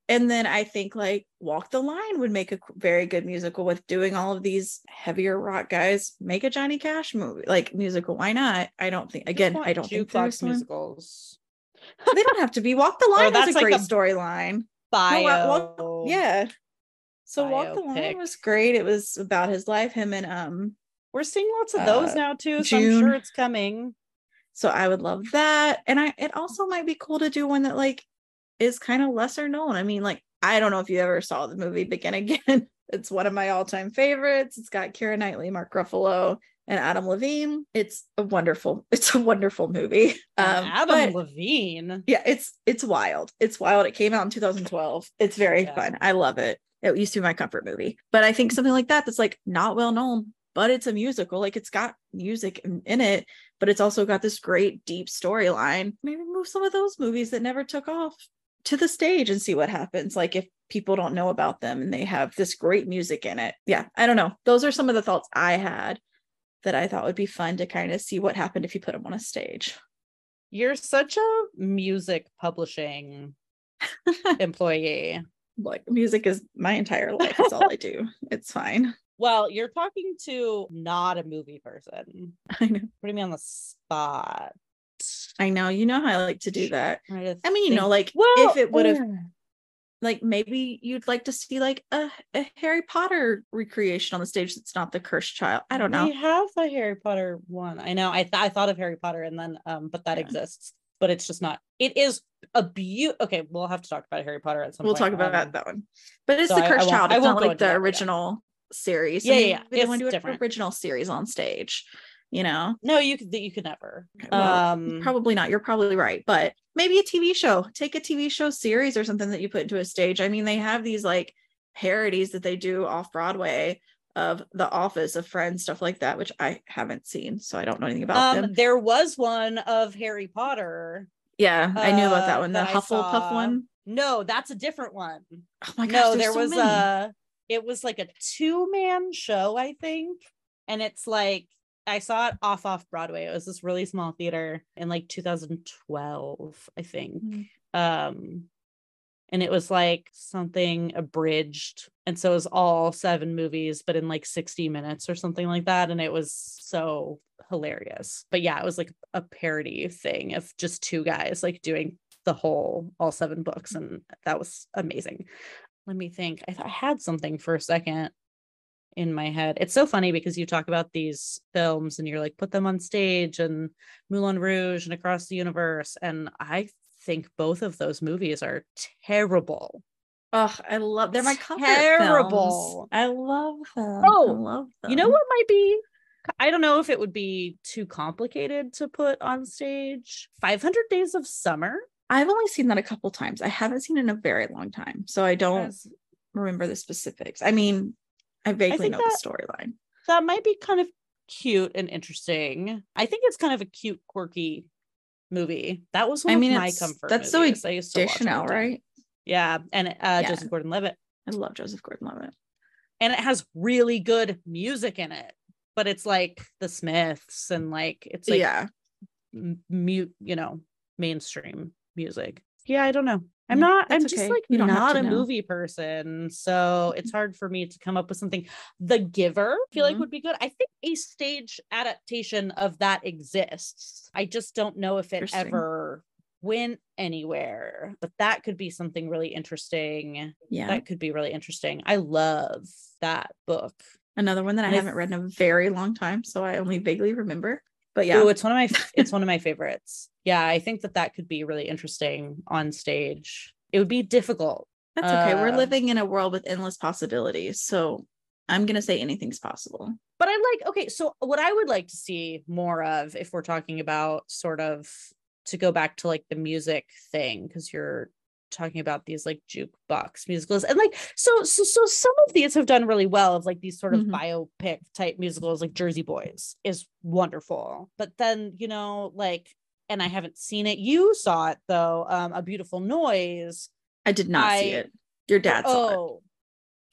and then I think like Walk the Line would make a very good musical with doing all of these heavier rock guys. Make a Johnny Cash movie, like musical. Why not? I don't think again. I don't think there's musicals. they don't have to be. Walk the oh, Line oh, that's a like great storyline. Bio, no, walk, yeah. So Biopic. Walk the Line was great. It was about his life. Him and um, we're seeing lots of those uh, now too. So June. I'm sure it's coming. So I would love that, and I it also might be cool to do one that like is kind of lesser known. I mean, like, I don't know if you ever saw the movie Begin Again. it's one of my all-time favorites. It's got Keira Knightley, Mark Ruffalo, and Adam Levine. It's a wonderful, it's a wonderful movie. Um, Adam Levine. Yeah, it's it's wild. It's wild. It came out in 2012. It's very yeah. fun. I love it. It used to be my comfort movie. But I think something like that that's like not well known, but it's a musical. Like it's got music in, in it, but it's also got this great deep storyline. Maybe move some of those movies that never took off to the stage and see what happens. Like if people don't know about them and they have this great music in it. Yeah, I don't know. Those are some of the thoughts I had that I thought would be fun to kind of see what happened if you put them on a stage. You're such a music publishing employee. Like music is my entire life. It's all I do. It's fine. Well, you're talking to not a movie person. I know. Putting me on the spot. I know. You know how I like to do that. I mean, you know, like well, if it would have yeah. like maybe you'd like to see like a, a Harry Potter recreation on the stage that's not the cursed child. I don't know. We have a Harry Potter one. I know. I th- I thought of Harry Potter and then um, but that yeah. exists. But it's just not. It is a beaut. Okay, we'll have to talk about Harry Potter at some we'll point. talk about um, that one. But it's so the cursed I, I child. It's not like the original series. Yeah, yeah. They want to do an original series on stage you know? No you could you could never. Well, um probably not you're probably right but maybe a tv show take a tv show series or something that you put into a stage. I mean they have these like parodies that they do off broadway of the office of friends stuff like that which i haven't seen so i don't know anything about um, them. there was one of harry potter yeah i knew about that one the uh, hufflepuff one? No that's a different one. Oh my gosh no there so was many. a it was like a two-man show i think and it's like I saw it off off Broadway. It was this really small theater in like 2012, I think. Mm. Um and it was like something abridged and so it was all seven movies but in like 60 minutes or something like that and it was so hilarious but yeah it was like a parody thing of just two guys like doing the whole all seven books and that was amazing let me think i, th- I had something for a second in my head. It's so funny because you talk about these films and you're like, put them on stage and Moulin Rouge and Across the Universe. And I think both of those movies are terrible. Oh, I love they're my comfort terrible. Films. I love them. Oh, I love them. You know what might be? I don't know if it would be too complicated to put on stage. 500 Days of Summer. I've only seen that a couple times. I haven't seen it in a very long time, so I don't remember the specifics. I mean, I vaguely I know that, the storyline. That might be kind of cute and interesting. I think it's kind of a cute, quirky movie. That was one I mean, of my comfort. That's movies. so additional, right? Yeah, and uh, yeah. Joseph Gordon-Levitt. I love Joseph Gordon-Levitt, and it has really good music in it. But it's like the Smiths, and like it's like yeah, mute, you know, mainstream music. Yeah, I don't know. I'm not, I'm just okay. like you not a know. movie person. So it's hard for me to come up with something. The Giver, I feel mm-hmm. like would be good. I think a stage adaptation of that exists. I just don't know if it ever went anywhere, but that could be something really interesting. Yeah. That could be really interesting. I love that book. Another one that I haven't read in a very long time. So I only vaguely remember but yeah Ooh, it's one of my it's one of my favorites yeah i think that that could be really interesting on stage. It would be difficult that's okay. Uh, we're living in a world with endless possibilities so i'm gonna say anything's possible. But i like okay so what i would like to see more of if we're talking about sort of to go back to like the music thing because you're talking about these like jukebox musicals and like so so so some of these have done really well of like these sort of mm-hmm. biopic type musicals like Jersey Boys is wonderful. But then you know like and I haven't seen it you saw it though um a beautiful noise I did not I, see it your dad oh, saw it oh.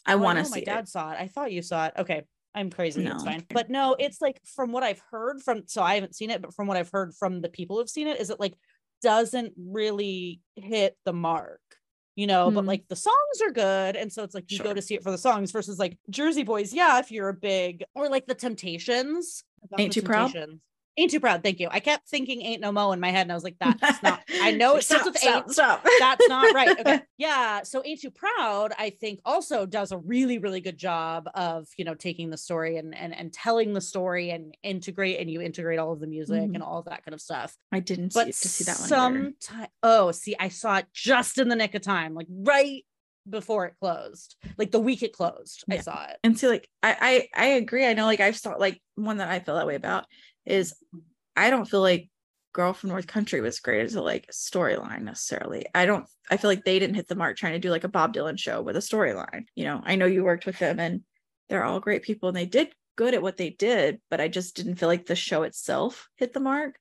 I oh, want to see it. my dad saw it I thought you saw it okay I'm crazy. No. It's fine. But no, it's like from what I've heard from so I haven't seen it, but from what I've heard from the people who've seen it, is it like doesn't really hit the mark you know, mm but like the songs are good. And so it's like you sure. go to see it for the songs versus like Jersey Boys, yeah, if you're a big or like the Temptations. Ain't the too proud. Ain't too proud. Thank you. I kept thinking ain't no mo in my head, and I was like, that's not. I know it starts with stop, ain't. Stop. That's not right. Okay. yeah. So ain't too proud. I think also does a really really good job of you know taking the story and and and telling the story and integrate and you integrate all of the music mm-hmm. and all of that kind of stuff. I didn't but see, to see that one. Sometime. Oh, see, I saw it just in the nick of time, like right before it closed like the week it closed yeah. i saw it and see like I, I i agree i know like i've saw like one that i feel that way about is I don't feel like Girl from North Country was great as a like storyline necessarily. I don't I feel like they didn't hit the mark trying to do like a Bob Dylan show with a storyline. You know, I know you worked with them and they're all great people and they did good at what they did, but I just didn't feel like the show itself hit the mark.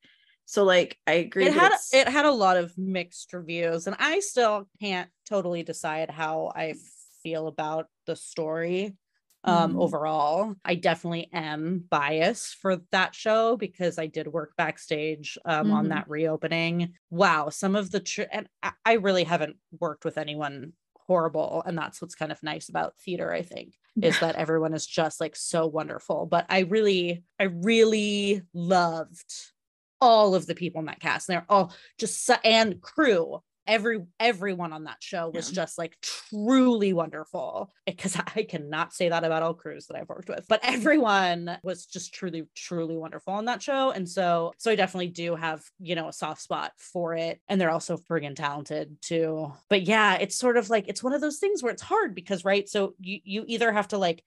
So like I agree. It had it had a lot of mixed reviews, and I still can't totally decide how I feel about the story um mm. overall i definitely am biased for that show because i did work backstage um mm. on mm-hmm. that reopening wow some of the tr- and i really haven't worked with anyone horrible and that's what's kind of nice about theater i think is that everyone is just like so wonderful but i really i really loved all of the people in that cast and they're all just and crew every everyone on that show was yeah. just like truly wonderful because i cannot say that about all crews that i've worked with but everyone was just truly truly wonderful on that show and so so i definitely do have you know a soft spot for it and they're also friggin talented too but yeah it's sort of like it's one of those things where it's hard because right so you you either have to like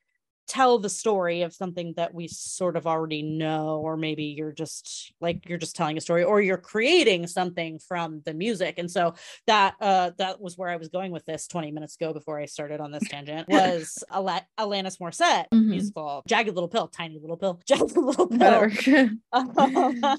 tell the story of something that we sort of already know or maybe you're just like you're just telling a story or you're creating something from the music. And so that uh that was where i was going with this 20 minutes ago before i started on this tangent was Al- alanis morissette mm-hmm. musical jagged little pill tiny little pill jagged little pill. Um,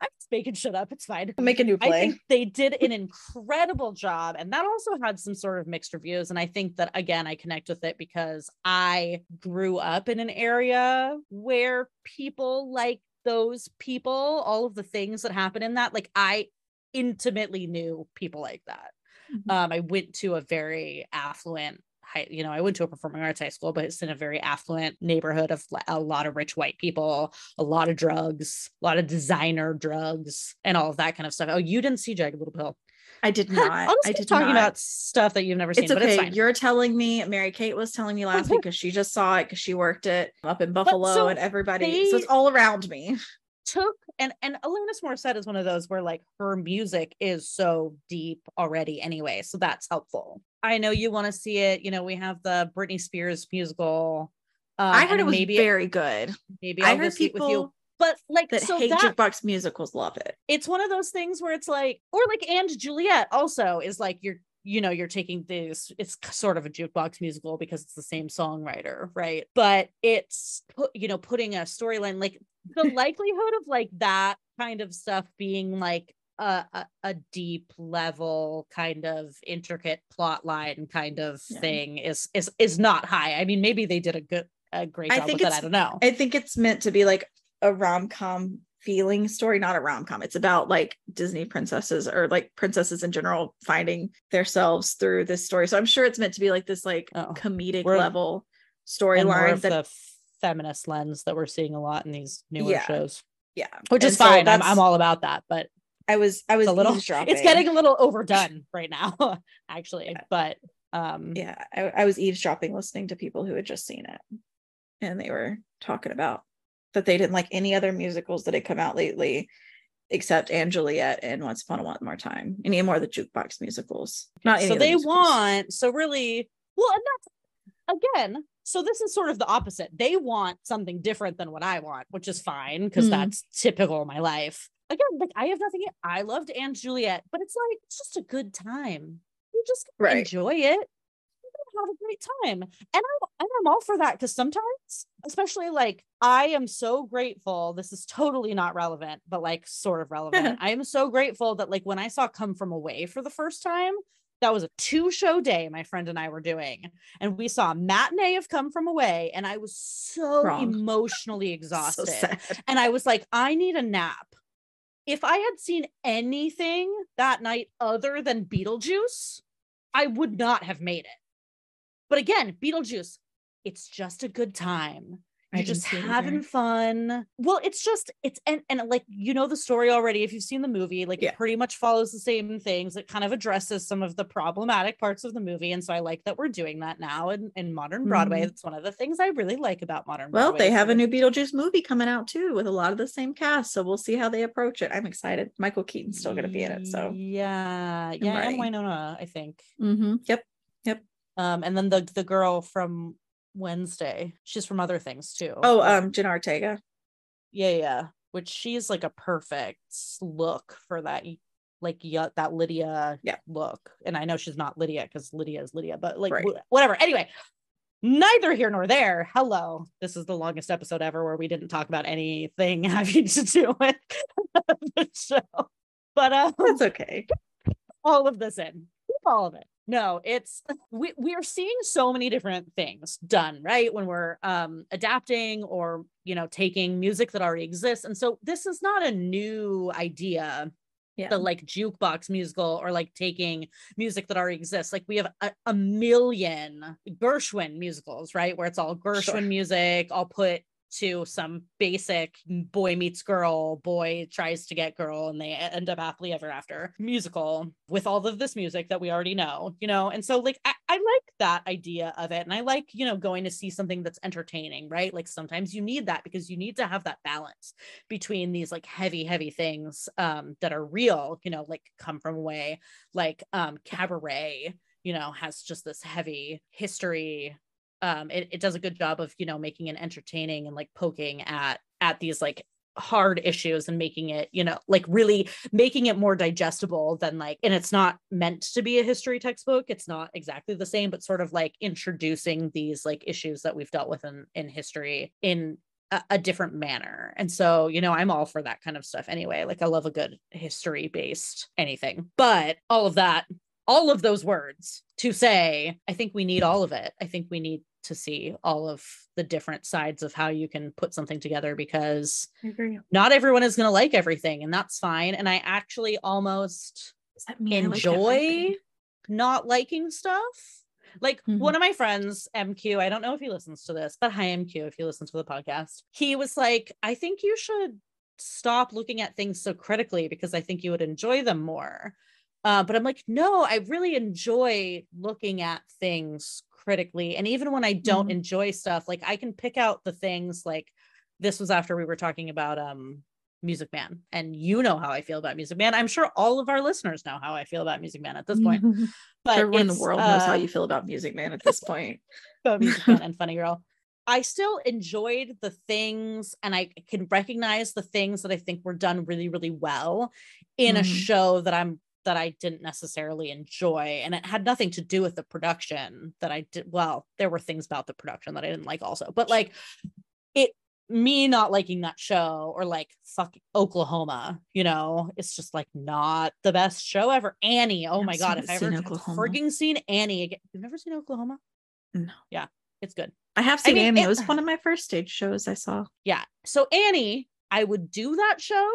I'm just making shit up. It's fine. Make a new play. I think they did an incredible job. And that also had some sort of mixed reviews. And I think that, again, I connect with it because I grew up in an area where people like those people, all of the things that happen in that, like I intimately knew people like that. Mm-hmm. Um, I went to a very affluent high, you know, I went to a performing arts high school, but it's in a very affluent neighborhood of a lot of rich white people, a lot of drugs, a lot of designer drugs, and all of that kind of stuff. Oh, you didn't see Jagged Little Pill. I did not. I did talking not. about stuff that you've never seen. It's okay. It's You're telling me. Mary Kate was telling me last week because she just saw it because she worked it up in Buffalo so and everybody. They, so it's all around me took and and Alanis Morissette is one of those where like her music is so deep already anyway, so that's helpful. I know you want to see it. You know, we have the Britney Spears musical. Um, I heard it was maybe very good. Maybe I'll I heard people with you. But like that so hate that, jukebox musicals love it. It's one of those things where it's like, or like and Juliet also is like you're you know you're taking this it's sort of a jukebox musical because it's the same songwriter right? But it's put you know putting a storyline like the likelihood of like that kind of stuff being like a, a, deep level kind of intricate plot line kind of yeah. thing is is is not high. I mean maybe they did a good a great job I think with it i don't know. I think it's meant to be like a rom-com feeling story not a rom-com. It's about like disney princesses or like princesses in general finding themselves through this story. So i'm sure it's meant to be like this like oh, comedic level storyline that the feminist lens that we're seeing a lot in these newer yeah. shows. Yeah. Which and is so fine. I'm, I'm all about that but i was i was a little it's getting a little overdone right now actually yeah. but um yeah. I, I was eavesdropping listening to people who had just seen it and they were talking about that they didn't like any other musicals that had come out lately except *And Juliet* and Once Upon a One More Time. Any more of the jukebox musicals. Not so they want so really well and that's again so this is sort of the opposite. They want something different than what I want, which is fine because mm. that's typical of my life. again, like I have nothing. I loved & Juliet, but it's like it's just a good time. You just right. enjoy it. You Have a great time, and I'm and I'm all for that because sometimes, especially like I am so grateful. This is totally not relevant, but like sort of relevant. I am so grateful that like when I saw Come From Away for the first time, that was a two show day my friend and I were doing. And we saw matinee of Come From Away. And I was so Wrong. emotionally exhausted. So and I was like, I need a nap. If I had seen anything that night other than Beetlejuice, I would not have made it. But again, Beetlejuice, it's just a good time. You're just having fun. Well it's just it's and and like you know the story already if you've seen the movie like yeah. it pretty much follows the same things. It kind of addresses some of the problematic parts of the movie and so i like that we're doing that now in, in modern broadway. Mm. one of the things i really like about modern well broadway. they have a new beetlejuice movie coming out too with a lot of the same cast so we'll see how they approach it. I'm excited. Michael keaton's still going to be in it so. Yeah. Yeah and winona i think. Mm-hmm. yep. Yep. Um and then the the girl from Wednesday. She's from other things too. Oh, um, Jenna Ortega. Yeah, yeah. Which she's like a perfect look for that, like yeah, that Lydia yeah. look. And I know she's not Lydia because Lydia is Lydia, but like right. whatever. Anyway, neither here nor there. Hello. This is the longest episode ever where we didn't talk about anything having to do with the show. But um, that's okay. All of this in. Keep all of it no it's we, we are seeing so many different things done right when we're um adapting or you know taking music that already exists and so this is not a new idea yeah. the like jukebox musical or like taking music that already exists like we have a, a million gershwin musicals right where it's all gershwin sure. music i'll put to some basic boy meets girl, boy tries to get girl, and they end up happily ever after musical with all of this music that we already know, you know? And so, like, I, I like that idea of it. And I like, you know, going to see something that's entertaining, right? Like, sometimes you need that because you need to have that balance between these like heavy, heavy things um, that are real, you know, like come from away, like um, cabaret you know has just this heavy history um it, it does a good job of you know making it entertaining and like poking at at these like hard issues and making it you know like really making it more digestible than like and it's not meant to be a history textbook. It's not exactly the same but sort of like introducing these like issues that we've dealt with in in history in a, a different manner. And so you know i'm all for that kind of stuff anyway. Like i love a good history based anything. But all of that all of those words to say i think we need all of it. I think we need to see all of the different sides of how you can put something together because not everyone is going to like everything and that's fine and i actually almost enjoy like not liking stuff. Like mm-hmm. one of my friends mq i don't know if he listens to this but hi mq if you listen to the podcast. He was like i think you should stop looking at things so critically because i think you would enjoy them more. Uh, but i'm like no i really enjoy looking at things critically and even when i don't mm-hmm. enjoy stuff like i can pick out the things like this was after we were talking about um music man and you know how i feel about music man i'm sure all of our listeners know how i feel about music man at this point but everyone in the world uh, knows how uh, you feel about music man at this point about music man and funny girl I still enjoyed the things and I can recognize the things that I think were done really, really well in mm-hmm. a show that I'm that I didn't necessarily enjoy. And it had nothing to do with the production that I did. Well, there were things about the production that I didn't like also, but like it, me not liking that show or like fuck Oklahoma, you know, it's just like not the best show ever. Annie, oh my God, if I ever freaking seen Annie again, you've never seen Oklahoma? No. Yeah, it's good. I have seen I mean, Annie. It, it was one of my first stage shows I saw. Yeah. So Annie, I would do that show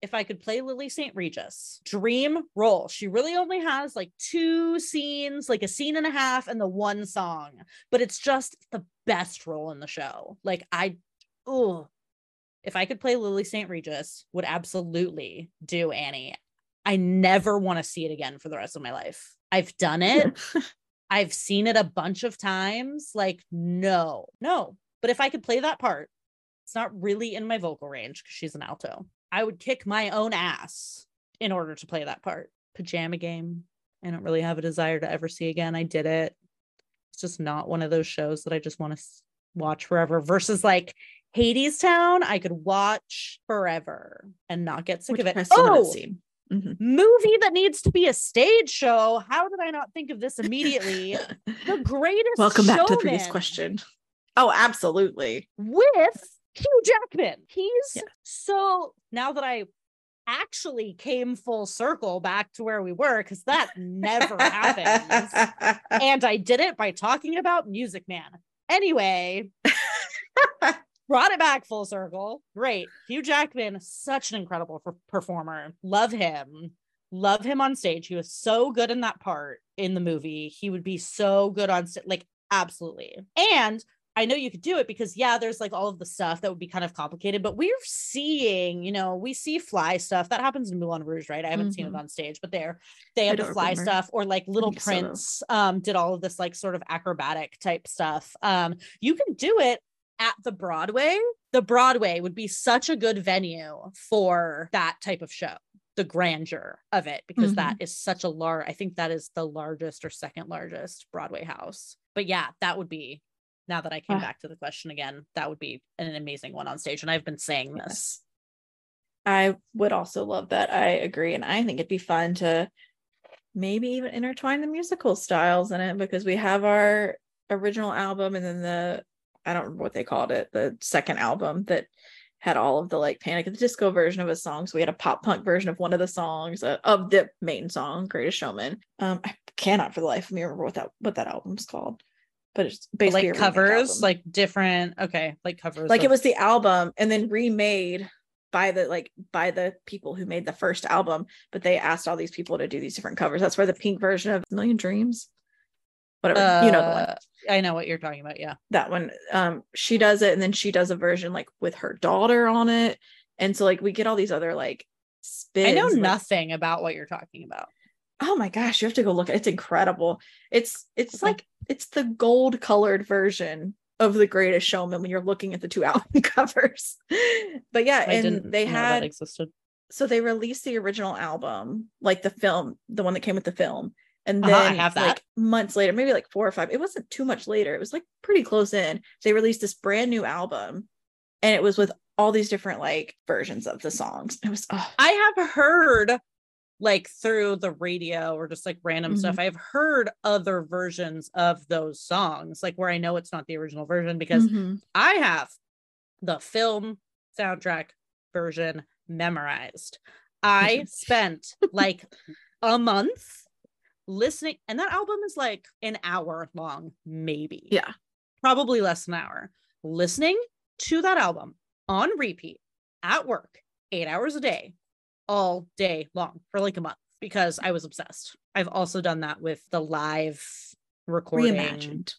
if I could play Lily St. Regis. Dream role. She really only has like two scenes, like a scene and a half, and the one song, but it's just the best role in the show. Like, I, oh, if I could play Lily St. Regis, would absolutely do Annie. I never want to see it again for the rest of my life. I've done it. I've seen it a bunch of times. Like, no, no. But if I could play that part, it's not really in my vocal range because she's an alto. I would kick my own ass in order to play that part. Pajama game. I don't really have a desire to ever see again. I did it. It's just not one of those shows that I just want to watch forever versus like Hadestown, I could watch forever and not get sick Which of it. oh, mm-hmm. movie that needs to be a stage show. How did I not think of this immediately? the greatest. Welcome back to the previous question. Oh, absolutely. With Hugh Jackman. He's yeah. so now that I actually came full circle back to where we were because that never happens. And I did it by talking about Music Man. Anyway, brought it back full circle. Great. Hugh Jackman, such an incredible performer. Love him. Love him on stage. He was so good in that part in the movie. He would be so good on stage. Like, absolutely. And I know you could do it because yeah, there's like all of the stuff that would be kind of complicated, but we're seeing, you know, we see fly stuff that happens in Moulin Rouge, right? I haven't mm-hmm. seen it mm-hmm. on stage, but there they have the fly remember. stuff, or like Little Prince so. um did all of this like sort of acrobatic type stuff. Um, you can do it at the Broadway. The Broadway would be such a good venue for that type of show the grandeur of it because mm-hmm. that is such a large i think that is the largest or second largest broadway house but yeah that would be now that I came uh, back to the question again, that would be an amazing one on stage. And I've been saying this. I would also love that. I agree. And I think it'd be fun to maybe even intertwine the musical styles in it because we have our original album and then the, I don't remember what they called it, the second album that had all of the like Panic at the Disco version of a song. So we had a pop punk version of one of the songs uh, of the main song, Greatest Showman. Um, I cannot for the life of me remember what that what that album's called but it's basically like covers, like different. Okay, like covers. Like of- it was the album, and then remade by the like by the people who made the first album, but they asked all these people to do these different covers. That's where the pink version of Million Dreams, whatever uh, you know the one. Uh, I know what you're talking about. Yeah, that one. Um, she does it, and then she does a version like with her daughter on it, and so like we get all these other like spins. I know like, nothing about what you're talking about oh my gosh you have to go look it's incredible it's it's okay. like it's the gold colored version of the greatest showman when you're looking at the two album covers but yeah I and they had existed so they released the original album like the film the one that came with the film and then uh-huh, I have that. like months later maybe like four or five it wasn't too much later it was like pretty close in they released this brand new album and it was with all these different like versions of the songs it was oh. i have heard like through the radio or just like random mm-hmm. stuff. I've heard other versions of those songs, like where I know it's not the original version because mm-hmm. I have the film soundtrack version memorized. I spent like a month listening, and that album is like an hour long, maybe. Yeah. Probably less than an hour. Listening to that album on repeat at work, eight hours a day, all day long for like a month because I was obsessed. I've also done that with the live recording Reimagined.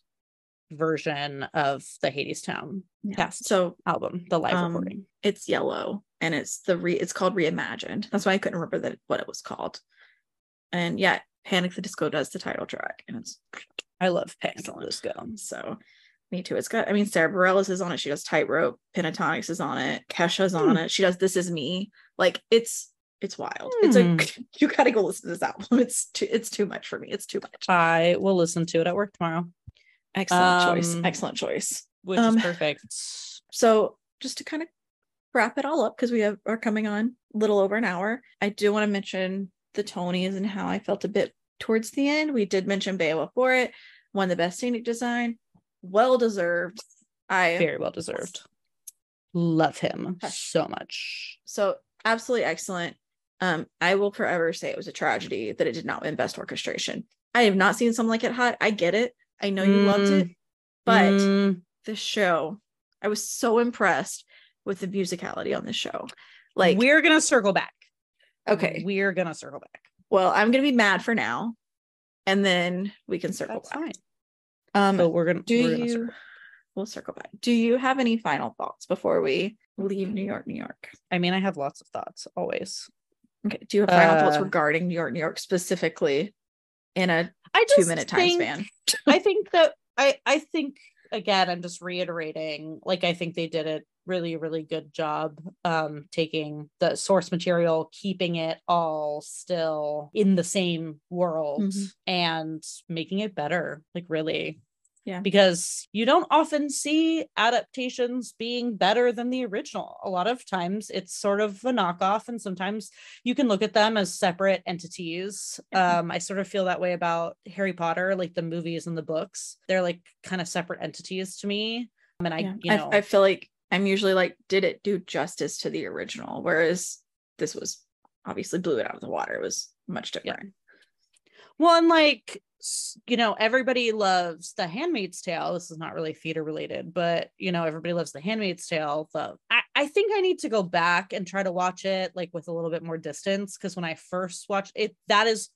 version of the Hadestown yeah. cast so album, the live um, recording. It's yellow and it's the re it's called reimagined. That's why I couldn't remember that what it was called. And yeah, Panic the Disco does the title track and it's I love Panic the Disco. So me too. It's got, I mean, Sara Bareilles is on it. She does Tightrope. Pentatonix is on it. Kesha's on hmm. it. She does This Is Me. Like it's it's wild. It's a hmm. you got to go listen to this album. It's too it's too much for me. It's too much. I will listen to it at work tomorrow. Excellent um, choice. Excellent choice. Which um, is perfect. So just to kind of wrap it all up because we have are coming on a little over an hour. I do want to mention the Tonys and how I felt a bit towards the end. We did mention Beowulf Boritt, won the best scenic design, well deserved. I very well deserved. Love him so much. So absolutely excellent. Um, I will forever say it was a tragedy that it did not win Best Orchestration. I have not seen something like it hot. I get it. I know you mm. loved it, but mm. the show, I was so impressed with the musicality on the show. Like we're gonna circle back. Okay, we're gonna circle back. Well, I'm gonna be mad for now, and then we can circle That's back. Fine. Um, but we're gonna do we're you? Gonna we'll circle back. Do you have any final thoughts before we leave New York, New York? I mean, I have lots of thoughts always. Okay. Do you have final uh, thoughts regarding New York, New York specifically in a I two minute time span? I think that I I think again, I'm just reiterating, like I think they did a really, really good job um taking the source material, keeping it all still in the same world mm-hmm. and making it better. Like really. Yeah. Because you don't often see adaptations being better than the original. A lot of times it's sort of a knockoff, and sometimes you can look at them as separate entities. Yeah. Um, I sort of feel that way about Harry Potter, like the movies and the books. They're like kind of separate entities to me. And I, yeah. you know, I, I feel like I'm usually like, did it do justice to the original? Whereas this was obviously blew it out of the water. It was much different. Yeah. Well, and like you know, everybody loves The Handmaid's Tale. This is not really theater related, but you know, everybody loves The Handmaid's Tale. The I, I think I need to go back and try to watch it like with a little bit more distance because when I first watched it, that is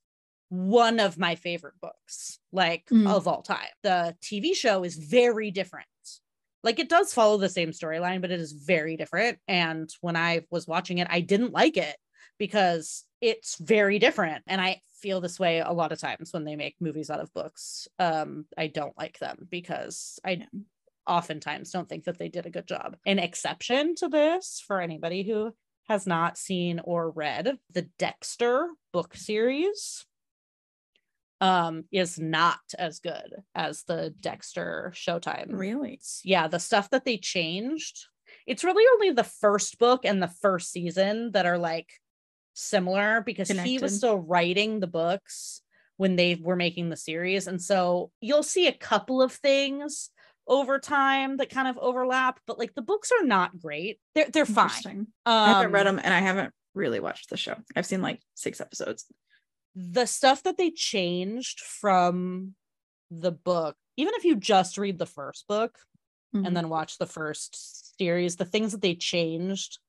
one of my favorite books, like mm. of all time. The TV show is very different. Like it does follow the same storyline, but it is very different. And when I was watching it, I didn't like it because it's very different. And I feel this way a lot of times when they make movies out of books. Um, I don't like them because I oftentimes don't think that they did a good job. An exception to this for anybody who has not seen or read the Dexter book series um is not as good as the Dexter Showtime. Really? Yeah, the stuff that they changed. It's really only the first book and the first season that are like similar because Connected. he was still writing the books when they were making the series. And so you'll see a couple of things over time that kind of overlap, but like the books are not great. They're they're fine. Um, I haven't read them and I haven't really watched the show. I've seen like six episodes. The stuff that they changed from the book, even if you just read the first book mm-hmm. and then watch the first series, the things that they changed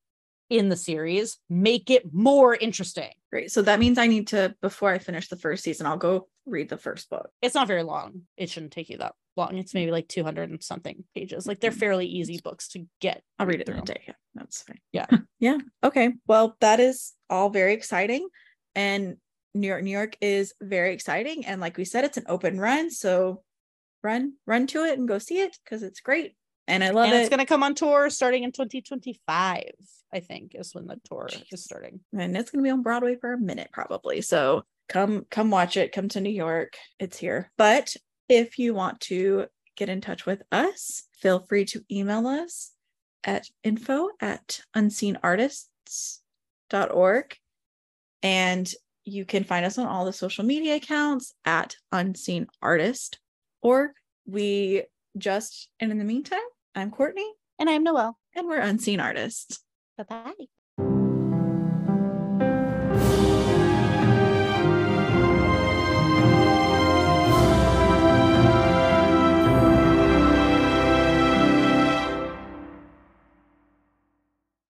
in the series make it more interesting. Great. So that means I need to, before I finish the first season, I'll go read the first book. It's not very long. It shouldn't take you that long. It's maybe like 200 and something pages. Like they're mm-hmm. fairly easy books to get. I'll read it through. in a day. Yeah, that's fine. Yeah. yeah. Okay. Well, that is all very exciting. And New York, New York is very exciting. And like we said, it's an open run. So run, run to it and go see it because it's great and I love and it. It's going to come on tour starting in 2025, I think, is when the tour Jeez. is starting. And it's going to be on Broadway for a minute, probably. So come, come watch it. Come to New York. It's here. But if you want to get in touch with us, feel free to email us at info at unseenartists.org. And you can find us on all the social media accounts at unseen artist or we just and in the meantime I'm Courtney. And I'm Noelle. And we're Unseen Artists. Bye bye.